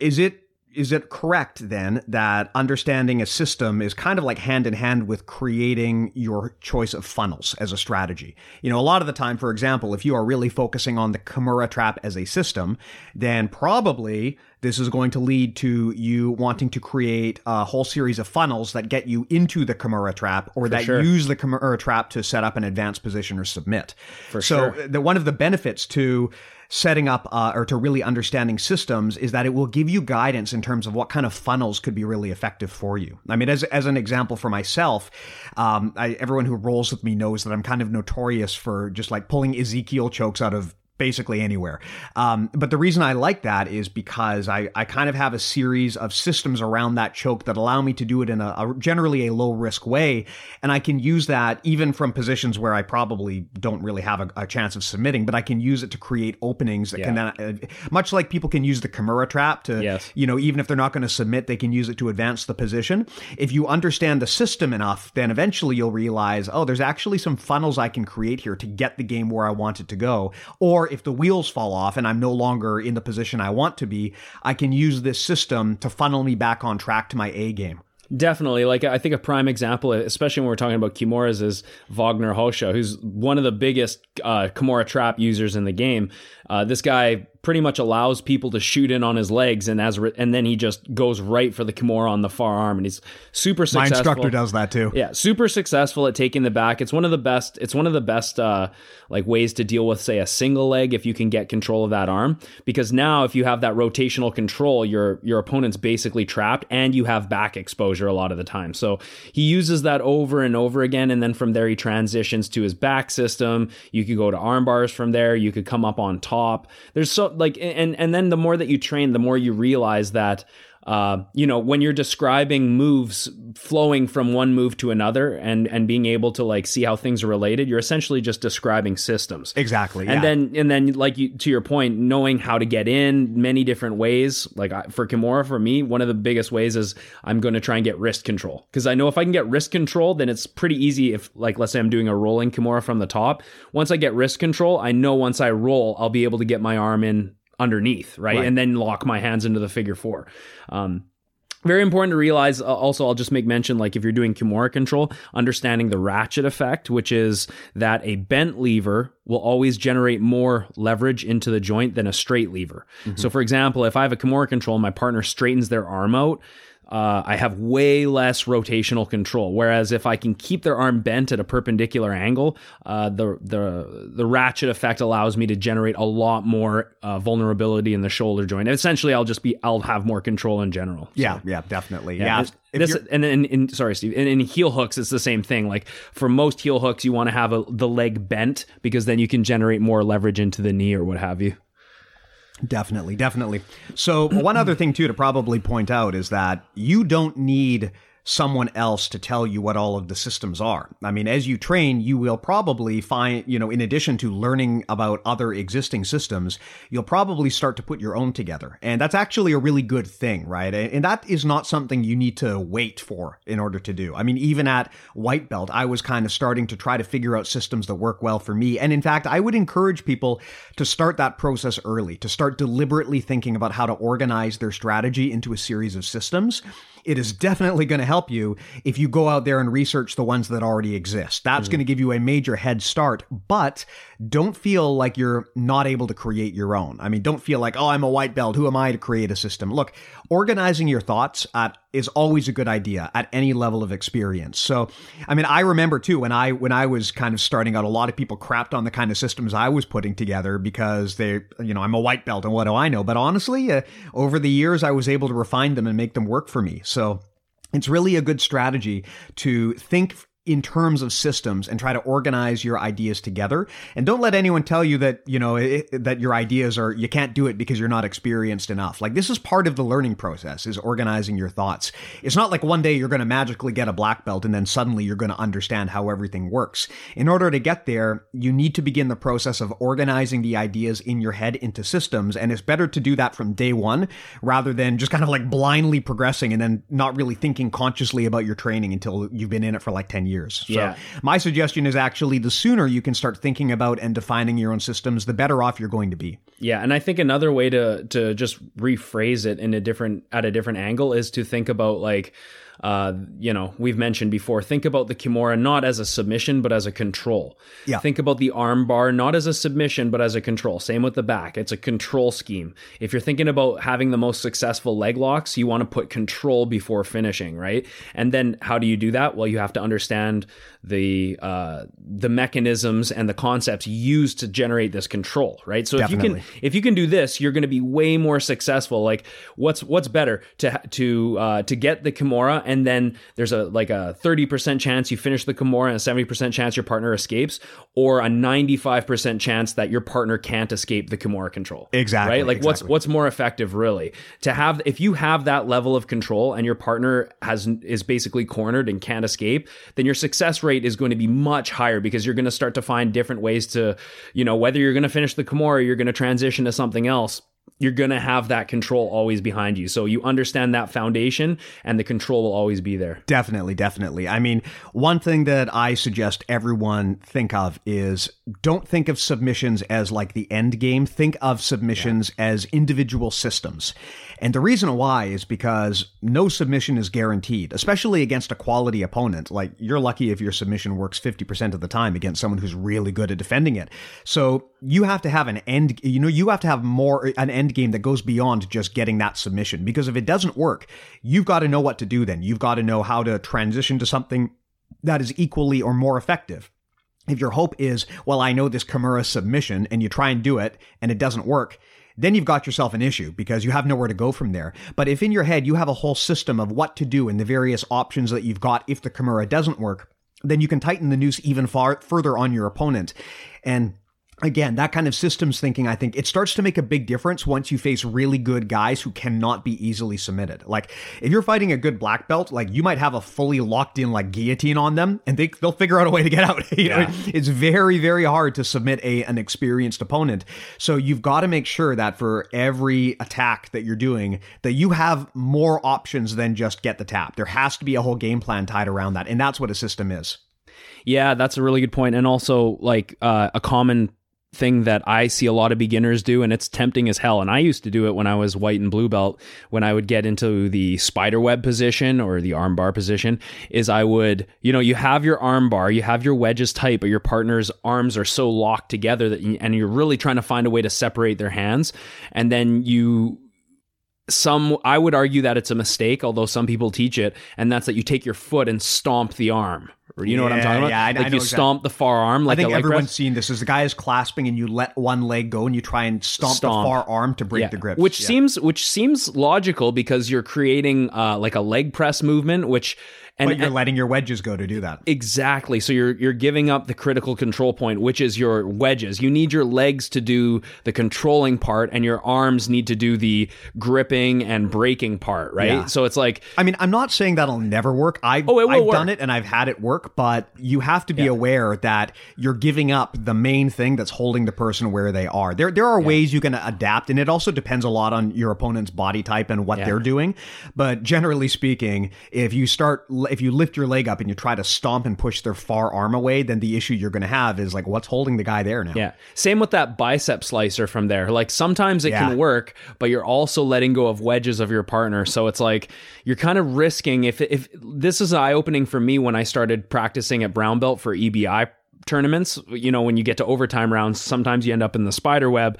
is it is it correct then that understanding a system is kind of like hand in hand with creating your choice of funnels as a strategy? You know, a lot of the time, for example, if you are really focusing on the Kimura trap as a system, then probably this is going to lead to you wanting to create a whole series of funnels that get you into the Kimura trap or that sure. use the Kimura trap to set up an advanced position or submit. For so sure. the, one of the benefits to setting up uh, or to really understanding systems is that it will give you guidance in terms of what kind of funnels could be really effective for you. I mean, as, as an example for myself, um, I, everyone who rolls with me knows that I'm kind of notorious for just like pulling Ezekiel chokes out of basically anywhere. Um, but the reason I like that is because I, I kind of have a series of systems around that choke that allow me to do it in a, a generally a low risk way. And I can use that even from positions where I probably don't really have a, a chance of submitting, but I can use it to create openings that can then, uh, much like people can use the Kimura trap to, Yes. you know, even if they're not going to submit, they can use it to advance the position. If you understand the system enough, then eventually you'll realize, oh, there's actually some funnels I can create here to get the game where I want it to go. Or if the wheels fall off and I'm no longer in the position I want to be, I can use this system to funnel me back on track to my A game. Definitely. Like, I think a prime example, especially when we're talking about Kimuras, is Wagner Rocha, who's one of the biggest uh, Kimura trap users in the game. Uh, this guy pretty much allows people to shoot in on his legs, and as re- and then he just goes right for the Kimura on the far arm, and he's super successful. My instructor does that too. Yeah, super successful at taking the back. It's one of the best. It's one of the best uh, like ways to deal with, say, a single leg if you can get control of that arm. Because now, if you have that rotational control, your your opponent's basically trapped, and you have back exposure a lot of the time. So he uses that over and over again, and then from there he transitions to his back system. You could go to arm bars from there. You could come up on top. There's so like, and and then the more that you train, the more you realize that uh, you know, when you're describing moves flowing from one move to another and and being able to like see how things are related, you're essentially just describing systems. Exactly. And yeah. then and then like you to your point, knowing how to get in many different ways. Like I, for Kimura, for me, one of the biggest ways is I'm going to try and get wrist control because I know if I can get wrist control, then it's pretty easy. If like let's say I'm doing a rolling Kimura from the top, once I get wrist control, I know once I roll, I'll be able to get my arm in underneath, right, Right. and then lock my hands into the figure four. Um, very important to realize uh, also i'll just make mention like if you're doing kimura control understanding the ratchet effect which is that a bent lever will always generate more leverage into the joint than a straight lever so for example if i have a kimura control my partner straightens their arm out uh, I have way less rotational control. Whereas if I can keep their arm bent at a perpendicular angle, uh, the the the ratchet effect allows me to generate a lot more uh, vulnerability in the shoulder joint. Essentially, I'll just be I'll have more control in general. yeah, yeah, definitely. Yeah. This- If this- and then in sorry, Steve. And in heel hooks, it's the same thing. Like for most heel hooks, you want to have a, the leg bent because then you can generate more leverage into the knee or what have you. Definitely, definitely. So, one other thing, too, to probably point out is that you don't need someone else to tell you what all of the systems are. I mean, as you train, you will probably find, you know, in addition to learning about other existing systems, you'll probably start to put your own together. And that's actually a really good thing, right? And that is not something you need to wait for in order to do. I mean, even at white belt, I was kind of starting to try to figure out systems that work well for me. And in fact, I would encourage people to start that process early, to start deliberately thinking about how to organize their strategy into a series of systems. It is definitely going to help you if you go out there and research the ones that already exist. That's mm-hmm. going to give you a major head start, but don't feel like you're not able to create your own. I mean, don't feel like, oh, I'm a white belt. Who am I to create a system? Look, organizing your thoughts at, is always a good idea at any level of experience. So, I mean, I remember too when I when I was kind of starting out, a lot of people crapped on the kind of systems I was putting together because they, you know, I'm a white belt and what do I know? But honestly, uh, over the years, I was able to refine them and make them work for me. So. It's really a good strategy to think in terms of systems and try to organize your ideas together. And don't let anyone tell you that you know it, that your ideas are you can't do it because you're not experienced enough. Like this is part of the learning process is organizing your thoughts. It's not like one day you're going to magically get a black belt and then suddenly you're going to understand how everything works. In order to get there you need to begin the process of organizing the ideas in your head into systems and it's better to do that from day 1 rather than just kind of like blindly progressing and then not really thinking consciously about your training until you've been in it for like 10 years years. So yeah. my suggestion is actually the sooner you can start thinking about and defining your own systems, the better off you're going to be. Yeah, and I think another way to to just rephrase it in a different at a different angle is to think about like uh, you know, we've mentioned before, think about the Kimura not as a submission, but as a control. Yeah. Think about the arm bar not as a submission, but as a control. Same with the back. It's a control scheme. If you're thinking about having the most successful leg locks, you want to put control before finishing, right? And then how do you do that? Well, you have to understand the uh, the mechanisms and the concepts used to generate this control, right? So Definitely. if you can if you can do this, you're going to be way more successful. Like what's what's better to to uh, to get the Kimura and then there's a like a 30% chance you finish the Kimura and a 70% chance your partner escapes, or a 95% chance that your partner can't escape the Kimura control. Exactly. Right? Like exactly. what's what's more effective really? To have if you have that level of control and your partner has is basically cornered and can't escape, then your success rate is going to be much higher because you're going to start to find different ways to, you know, whether you're going to finish the Kimura, you're going to transition to something else you're going to have that control always behind you. So you understand that foundation and the control will always be there. Definitely, definitely. I mean, one thing that I suggest everyone think of is don't think of submissions as like the end game. Think of submissions yeah. as individual systems. And the reason why is because no submission is guaranteed, especially against a quality opponent. Like you're lucky if your submission works 50% of the time against someone who's really good at defending it. So you have to have an end, you know, you have to have more, an end game that goes beyond just getting that submission. Because if it doesn't work, you've got to know what to do then. You've got to know how to transition to something that is equally or more effective if your hope is, well, I know this Kimura submission and you try and do it and it doesn't work, then you've got yourself an issue because you have nowhere to go from there. But if in your head you have a whole system of what to do and the various options that you've got if the Kimura doesn't work, then you can tighten the noose even far further on your opponent. And again, that kind of systems thinking, I think it starts to make a big difference once you face really good guys who cannot be easily submitted. Like if you're fighting a good black belt, like you might have a fully locked in like guillotine on them and they, they'll figure out a way to get out. you yeah. know, it's very, very hard to submit a, an experienced opponent. So you've got to make sure that for every attack that you're doing, that you have more options than just get the tap. There has to be a whole game plan tied around that. And that's what a system is. Yeah, that's a really good point. And also like uh, a common thing that I see a lot of beginners do, and it's tempting as hell. And I used to do it when I was white and blue belt. When I would get into the spider web position or the arm bar position, is I would, you know, you have your arm bar, you have your wedges tight, but your partner's arms are so locked together that, you, and you're really trying to find a way to separate their hands, and then you some I would argue that it's a mistake, although some people teach it, and that's that you take your foot and stomp the arm. You know yeah, what I'm talking about? Yeah, I, like I you exactly. stomp the far arm. Like I think everyone's press. seen this. Is the guy is clasping and you let one leg go and you try and stomp, stomp. the far arm to break yeah. the grip, which yeah. seems which seems logical because you're creating uh, like a leg press movement, which and but you're and, letting your wedges go to do that. Exactly. So you're you're giving up the critical control point, which is your wedges. You need your legs to do the controlling part, and your arms need to do the gripping and breaking part, right? Yeah. So it's like I mean, I'm not saying that'll never work. I've, oh, I've work. done it and I've had it work, but you have to be yeah. aware that you're giving up the main thing that's holding the person where they are. There there are yeah. ways you can adapt, and it also depends a lot on your opponent's body type and what they're doing. But generally speaking, if you start if you lift your leg up and you try to stomp and push their far arm away, then the issue you're going to have is like what's holding the guy there now. Yeah. Same with that bicep slicer from there. Like sometimes it Yeah. can work, but you're also letting go of wedges of your partner. So it's like you're kind of risking if if this is eye opening for me when I started practicing at brown belt for EBI tournaments. You know, when you get to overtime rounds, sometimes you end up in the spider web.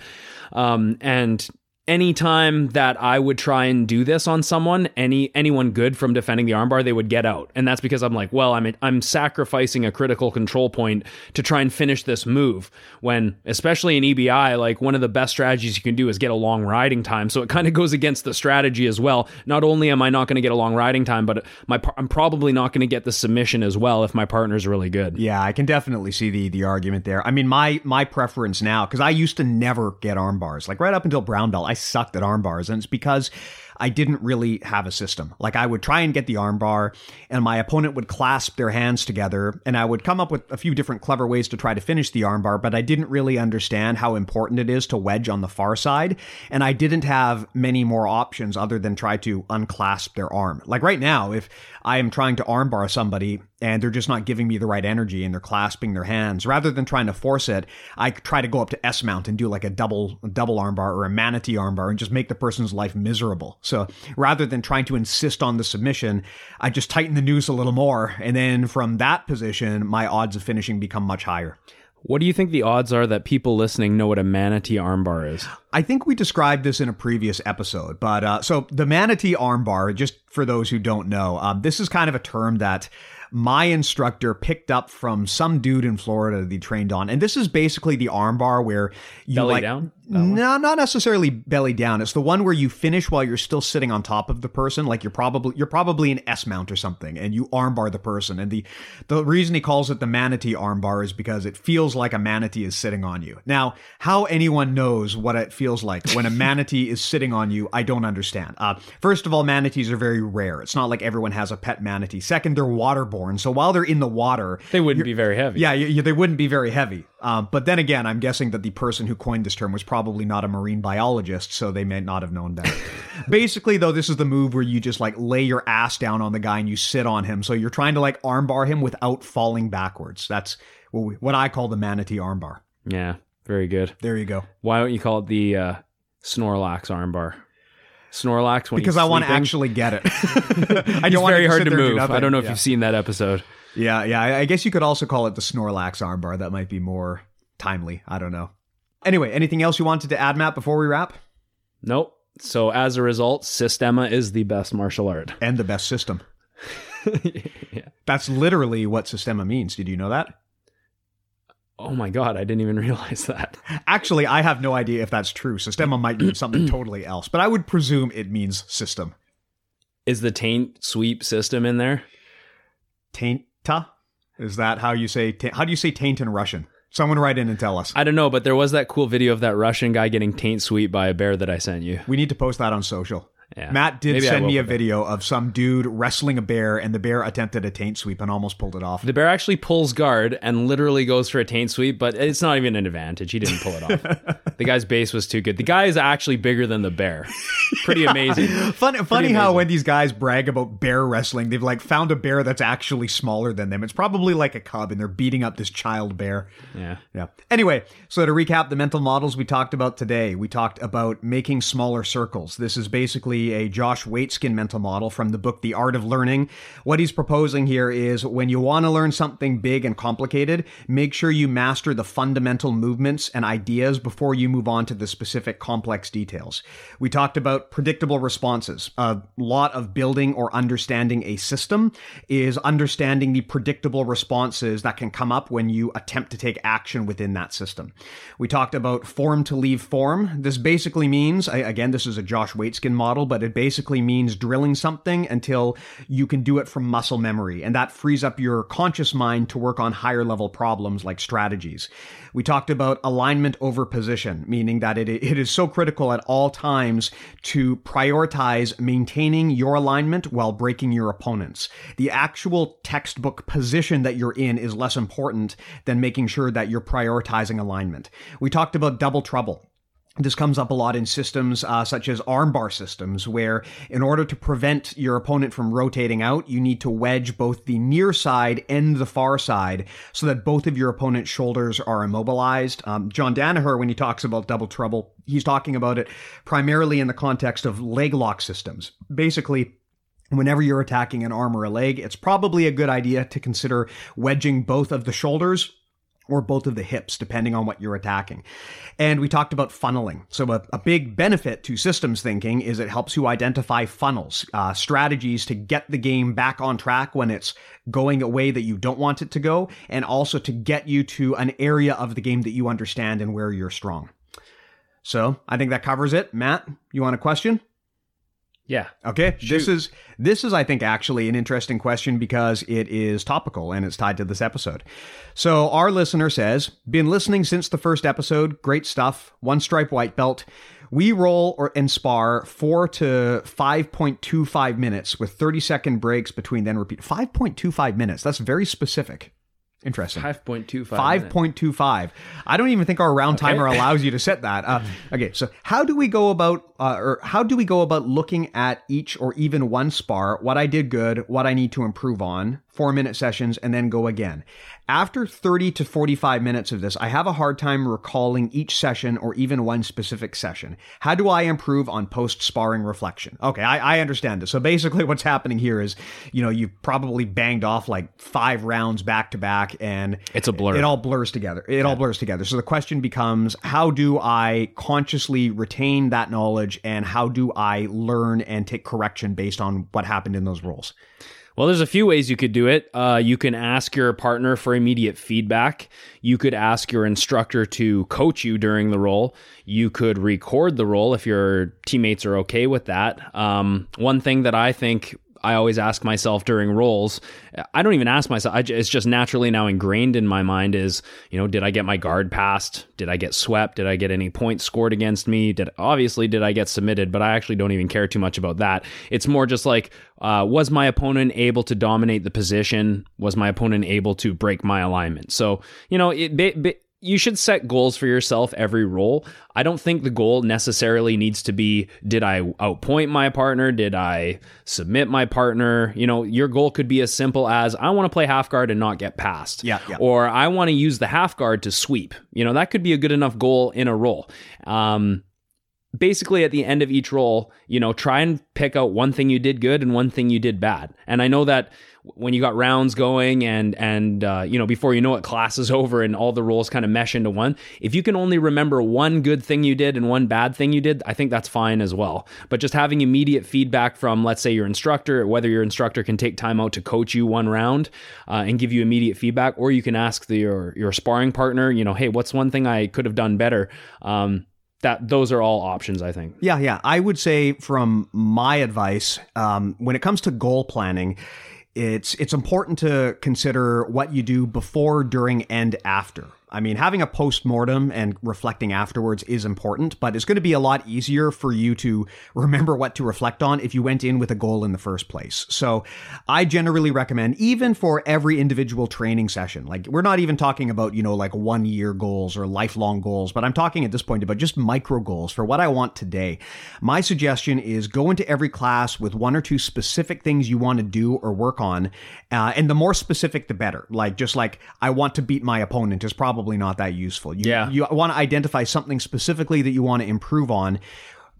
Um, and anytime that I would try and do this on someone, any anyone good from defending the armbar, they would get out. And that's because I'm like, well, I'm I'm sacrificing a critical control point to try and finish this move. When especially in EBI, like one of the best strategies you can do is get a long riding time. So it kind of goes against the strategy as well. Not only am I not going to get a long riding time, but my I'm probably not going to get the submission as well if my partner's really good. Yeah, I can definitely see the the argument there. I mean, my my preference now because I used to never get arm bars. Like right up until brown belt, sucked at arm bars, and it's because I didn't really have a system. Like I would try and get the arm bar, and my opponent would clasp their hands together, and I would come up with a few different clever ways to try to finish the arm bar, but I didn't really understand how important it is to wedge on the far side, and I didn't have many more options other than try to unclasp their arm. Like right now, if I am trying to arm bar somebody and they're just not giving me the right energy and they're clasping their hands, rather than trying to force it, I try to go up to S mount and do like a double a double armbar or a manatee armbar and just make the person's life miserable. So rather than trying to insist on the submission, I just tighten the noose a little more, and then from that position, my odds of finishing become much higher. What do you think the odds are that people listening know what a manatee armbar is? I think we described this in a previous episode, but uh, so the manatee armbar, just for those who don't know, um, this is kind of a term that my instructor picked up from some dude in Florida that he trained on, and this is basically the armbar where you Belly like down? No, not necessarily belly down. It's the one where you finish while you're still sitting on top of the person, like you're probably you're probably an S mount or something, and you armbar the person. And the the reason he calls it the manatee armbar is because it feels like a manatee is sitting on you. Now, how anyone knows what it feels like when a manatee is sitting on you, I don't understand. Uh, first of all, manatees are very rare. It's not like everyone has a pet manatee. Second, they're waterborne, so while they're in the water, They wouldn't be very heavy. yeah, you, you- they wouldn't be very heavy. Um, but then again, I'm guessing that the person who coined this term was probably not a marine biologist, so they may not have known better. Basically, though, this is the move where you just like lay your ass down on the guy and you sit on him. So you're trying to like armbar him without falling backwards. That's what, we, what I call the manatee armbar. Yeah, very good. There you go. Why don't you call it the uh, Snorlax armbar? Snorlax when Because I want to actually get it. I don't want very hard to there and do move. I don't know if yeah. you've seen that episode. Yeah, yeah. I guess you could also call it the Snorlax armbar. That might be more timely. I don't know. Anyway, anything else you wanted to add, Matt, before we wrap? Nope. So as a result, Systema is the best martial art. and the best system. yeah. That's literally what Sistema means. Did you know that? Oh my god, I didn't even realize that. Actually, I have no idea if that's true. Sistema might mean something totally else, but I would presume it means system. Is the taint sweep system in there? Tainta? Is that how you say? Ta- how do you say taint in Russian? Someone write in and tell us. I don't know, but there was that cool video of that Russian guy getting taint sweet by a bear that I sent you. We need to post that on social. Yeah. Matt did Maybe send me a video of some dude wrestling a bear, and the bear attempted a taint sweep and almost pulled it off. The bear actually pulls guard and literally goes for a taint sweep, but it's not even an advantage. He didn't pull it off. the guy's base was too good. The guy is actually bigger than the bear. Pretty amazing. Funny, funny how when these guys brag about bear wrestling, they've like found a bear that's actually smaller than them. It's probably like a cub, and they're beating up this child bear. Yeah. Yeah. Anyway, so to recap the mental models we talked about today, we talked about making smaller circles. This is basically a Josh Waitzkin mental model from the book The Art of Learning. What he's proposing here is when you want to learn something big and complicated, make sure you master the fundamental movements and ideas before you move on to the specific complex details. We talked about predictable responses. A lot of building or understanding a system is understanding the predictable responses that can come up when you attempt to take action within that system. We talked about form to leave form. This basically means, again, this is a Josh Waitzkin model, but it basically means drilling something until you can do it from muscle memory. And that frees up your conscious mind to work on higher level problems like strategies. We talked about alignment over position, meaning that it, it is so critical at all times to prioritize maintaining your alignment while breaking your opponents. The actual textbook position that you're in is less important than making sure that you're prioritizing alignment. We talked about double trouble. This comes up a lot in systems uh, such as armbar systems, where in order to prevent your opponent from rotating out, you need to wedge both the near side and the far side so that both of your opponent's shoulders are immobilized. Um, John Danaher, when he talks about double trouble, he's talking about it primarily in the context of leg lock systems. Basically, Whenever you're attacking an arm or a leg, it's probably a good idea to consider wedging both of the shoulders or both of the hips, depending on what you're attacking. And we talked about funneling. So, a, a big benefit to systems thinking is it helps you identify funnels, uh, strategies to get the game back on track when it's going a way that you don't want it to go, and also to get you to an area of the game that you understand and where you're strong. So, I think that covers it. Matt, you want a question? Yeah. Okay. Shoot. This is this is I think actually an interesting question because it is topical and it's tied to this episode. So our listener says, "Been listening since the first episode. Great stuff. One stripe white belt. We roll or and spar 4 to 5.25 minutes with 30 second breaks between then repeat. 5.25 minutes. That's very specific. Interesting. 5.25. 5.25. I don't even think our round okay. timer allows you to set that. Uh, okay, so how do we go about, uh, or how do we go about looking at each or even one spar, what I did good, what I need to improve on, four minute sessions, and then go again? After 30 to 45 minutes of this, I have a hard time recalling each session or even one specific session. How do I improve on post sparring reflection? Okay, I, I, understand this. So basically, what's happening here is, you know, you've probably banged off like five rounds back to back, and it's a blur. It all blurs together. It yeah. all blurs together. So the question becomes, how do I consciously retain that knowledge, and how do I learn and take correction based on what happened in those rolls? Well, there's a few ways you could do it. Uh, you can ask your partner for immediate feedback. You could ask your instructor to coach you during the roll. You could record the roll if your teammates are okay with that. Um, one thing that I think I always ask myself during rolls. I don't even ask myself. it's just naturally now ingrained in my mind is, you know, did I get my guard passed? Did I get swept? Did I get any points scored against me? Did obviously did I get submitted? But I actually don't even care too much about that. It's more just like, uh, was my opponent able to dominate the position? Was my opponent able to break my alignment? So you know, it, you should set goals for yourself every roll. I don't think the goal necessarily needs to be did I outpoint my partner? Did I submit my partner? You know, your goal could be as simple as I want to play half guard and not get passed. Yeah, yeah. Or I want to use the half guard to sweep. You know, that could be a good enough goal in a roll. Um, basically at the end of each roll, you know, try and pick out one thing you did good and one thing you did bad. And I know that when you got rounds going and and uh, you know before you know it class is over and all the rolls kind of mesh into one. If you can only remember one good thing you did and one bad thing you did i think that's fine as well. But just having immediate feedback from let's say your instructor whether your instructor can take time out to coach you one round uh, and give you immediate feedback or you can ask the, your your sparring partner you know hey what's one thing i could have done better? Um, that those are all options i think. Yeah yeah. I would say from my advice um, when it comes to goal planning it's it's important to consider what you do before, during, and after. I mean, having a post mortem and reflecting afterwards is important, but it's going to be a lot easier for you to remember what to reflect on if you went in with a goal in the first place. So I generally recommend, even for every individual training session, like we're not even talking about, you know, like one year goals or lifelong goals, but I'm talking at this point about just micro goals for what I want today. My suggestion is go into every class with one or two specific things you want to do or work on. Uh, and the more specific, the better. Like, just like, I want to beat my opponent is probably probably not that useful. You, yeah. You want to identify something specifically that you want to improve on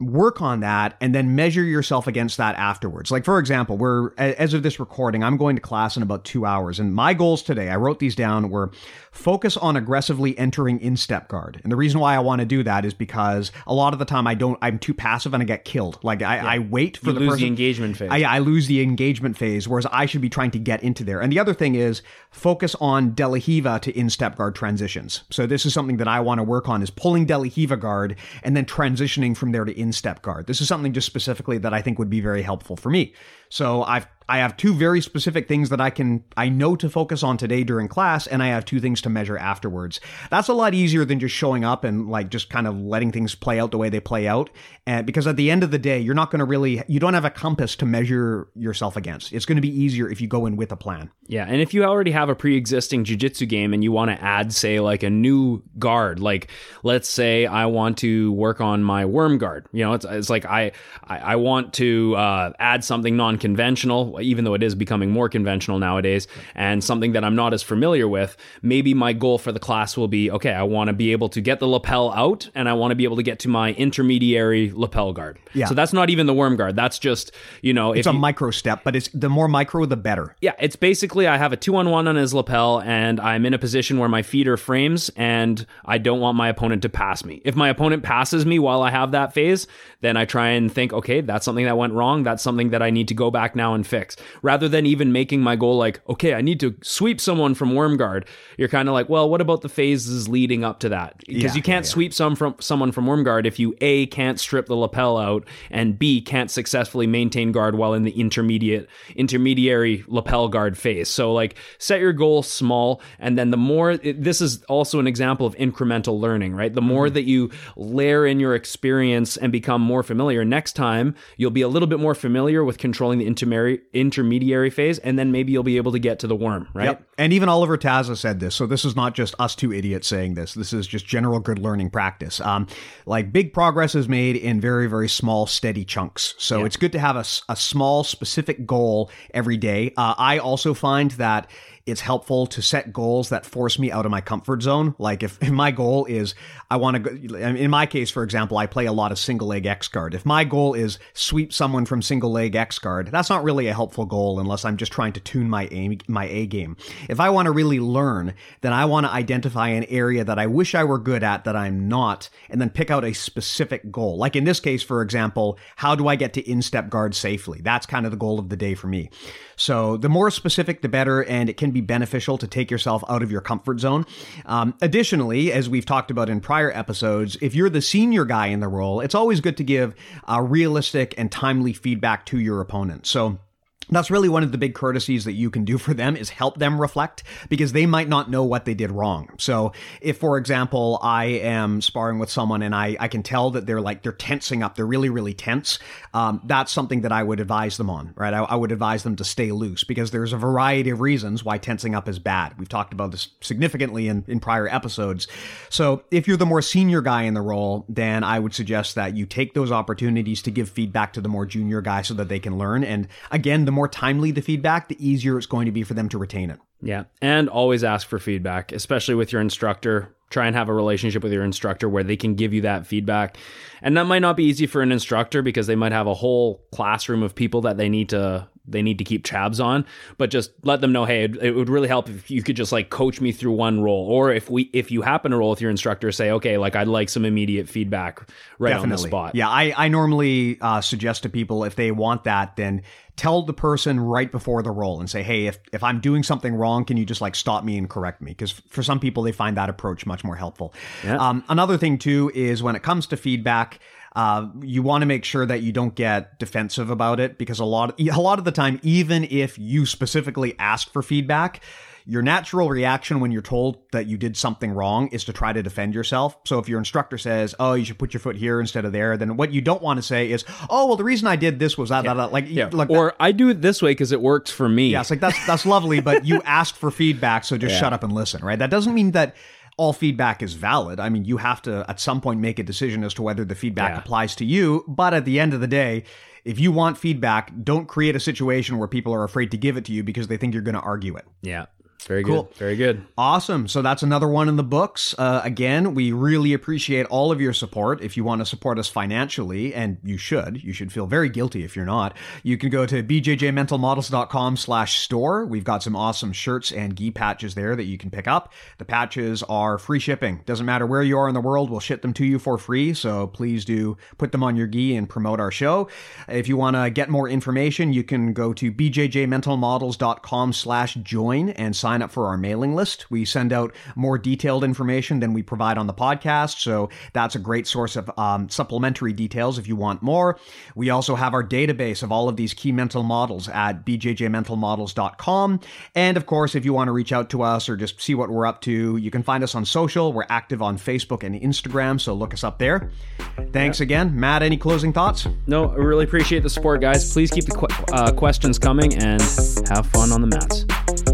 work on that and then measure yourself against that afterwards. Like for example, we're as of this recording, I'm going to class in about 2 hours and my goals today, I wrote these down were focus on aggressively entering in step guard. And the reason why I want to do that is because a lot of the time I don't I'm too passive and I get killed. Like I, yeah. I wait for you the lose person, the engagement phase. I, I lose the engagement phase whereas I should be trying to get into there. And the other thing is focus on De La Riva to in step guard transitions. So this is something that I want to work on is pulling De La Riva guard and then transitioning from there to in step guard. This is something just specifically that I think would be very helpful for me. So I've I have two very specific things that I can I know to focus on today during class and I have two things to measure afterwards. That's a lot easier than just showing up and like just kind of letting things play out the way they play out. And because at the end of the day, you're not going to really you don't have a compass to measure yourself against. It's going to be easier if you go in with a plan. Yeah, and if you already have a pre-existing jiu-jitsu game and you want to add say like a new guard, like let's say I want to work on my worm guard. You know, it's, it's like I I, I want to uh, add something non-conventional even though it is becoming more conventional nowadays, and something that I'm not as familiar with, maybe my goal for the class will be okay, I want to be able to get the lapel out and I want to be able to get to my intermediary lapel guard. Yeah. So that's not even the worm guard. That's just, you know, it's a you, micro step, but it's the more micro, the better. yeah, it's basically I have a two on one on his lapel, and I'm in a position where my feet are frames, and I don't want my opponent to pass me. If my opponent passes me while I have that phase, then I try and think, okay, that's something that went wrong. That's something that I need to go back now and fix. Rather than even making my goal like, okay, I need to sweep someone from worm guard, you're kind of like, well, what about the phases leading up to that? Because Yeah, you can't yeah, yeah. sweep some from someone from worm guard if you a can't strip the lapel out and b can't successfully maintain guard while in the intermediate intermediary lapel guard phase. So like set your goal small, and then the more it, this is also an example of incremental learning, right? The more Mm-hmm. that you layer in your experience and become more familiar, next time you'll be a little bit more familiar with controlling the intermediary intermediary phase, and then maybe you'll be able to get to the worm, right? Yep. And even Oliver Taza said this. So this is not just us two idiots saying this. This is just general good learning practice. Um, like big progress is made in very, very small, steady chunks. So it's good to have a, a small, specific goal every day. Uh, I also find that it's helpful to set goals that force me out of my comfort zone. Like if, if my goal is I want to go, in my case, for example, I play a lot of single leg X guard. If my goal is sweep someone from single leg X guard, that's not really a helpful goal unless I'm just trying to tune my aim, my A game. If I want to really learn, then I want to identify an area that I wish I were good at that I'm not, and then pick out a specific goal. Like in this case, for example, how do I get to instep guard safely? That's kind of the goal of the day for me. So the more specific, the better, and it can be beneficial to take yourself out of your comfort zone. Um, additionally, as we've talked about in prior episodes, if you're the senior guy in the roll, it's always good to give uh, realistic and timely feedback to your opponent. So that's really one of the big courtesies that you can do for them is help them reflect because they might not know what they did wrong. So if, for example, I am sparring with someone and I, I can tell that they're like, they're tensing up, they're really, really tense. Um, that's something that I would advise them on, right? I, I would advise them to stay loose because there's a variety of reasons why tensing up is bad. We've talked about this significantly in, in prior episodes. So if you're the more senior guy in the roll, then I would suggest that you take those opportunities to give feedback to the more junior guy so that they can learn. And again, the more timely the feedback, the easier it's going to be for them to retain it. Yeah. And always ask for feedback, especially with your instructor. Try and have a relationship with your instructor where they can give you that feedback. And that might not be easy for an instructor because they might have a whole classroom of people that they need to they need to keep tabs on, but just let them know, hey, it, it would really help if you could just like coach me through one roll or if we if you happen to roll with your instructor say, okay, like I'd like some immediate feedback right on the spot. Yeah, I, I normally uh, suggest to people if they want that, then tell the person right before the roll and say, hey, if, if I'm doing something wrong, can you just like stop me and correct me? Because for some people, they find that approach much more helpful. Yeah. Um, another thing, too, is when it comes to feedback, uh, you want to make sure that you don't get defensive about it because a lot, a lot of the time, even if you specifically ask for feedback, your natural reaction when you're told that you did something wrong is to try to defend yourself. So if your instructor says, "Oh, you should put your foot here instead of there," then what you don't want to say is, "Oh, well, the reason I did this was that, that, that." like, Yeah. like or I do it this way because it works for me. yeah, it's like that's that's lovely, but you asked for feedback, so just shut up and listen, right? That doesn't mean that all feedback is valid. I mean, you have to at some point make a decision as to whether the feedback Yeah. applies to you, but at the end of the day, if you want feedback, don't create a situation where people are afraid to give it to you because they think you're going to argue it. Yeah. Very Cool. good. Very good. Awesome. So that's another one in the books. Uh, again, we really appreciate all of your support. If you want to support us financially, and you should, you should feel very guilty if you're not, you can go to bjjmentalmodels.com slash store. We've got some awesome shirts and gi patches there that you can pick up. The patches are free shipping. Doesn't matter where you are in the world, we'll ship them to you for free. So please do put them on your gi and promote our show. If you want to get more information, you can go to bjjmentalmodels.com slash join and sign sign up for our mailing list. We send out more detailed information than we provide on the podcast, so that's a great source of um, supplementary details if you want more. We also have our database of all of these key mental models at bjjmentalmodels.com. And of course, if you want to reach out to us or just see what we're up to, you can find us on social. We're active on Facebook and Instagram, so look us up there. Thanks again. Matt, any closing thoughts? No, I really appreciate the support, guys. Please keep the qu- uh, questions coming and have fun on the mats.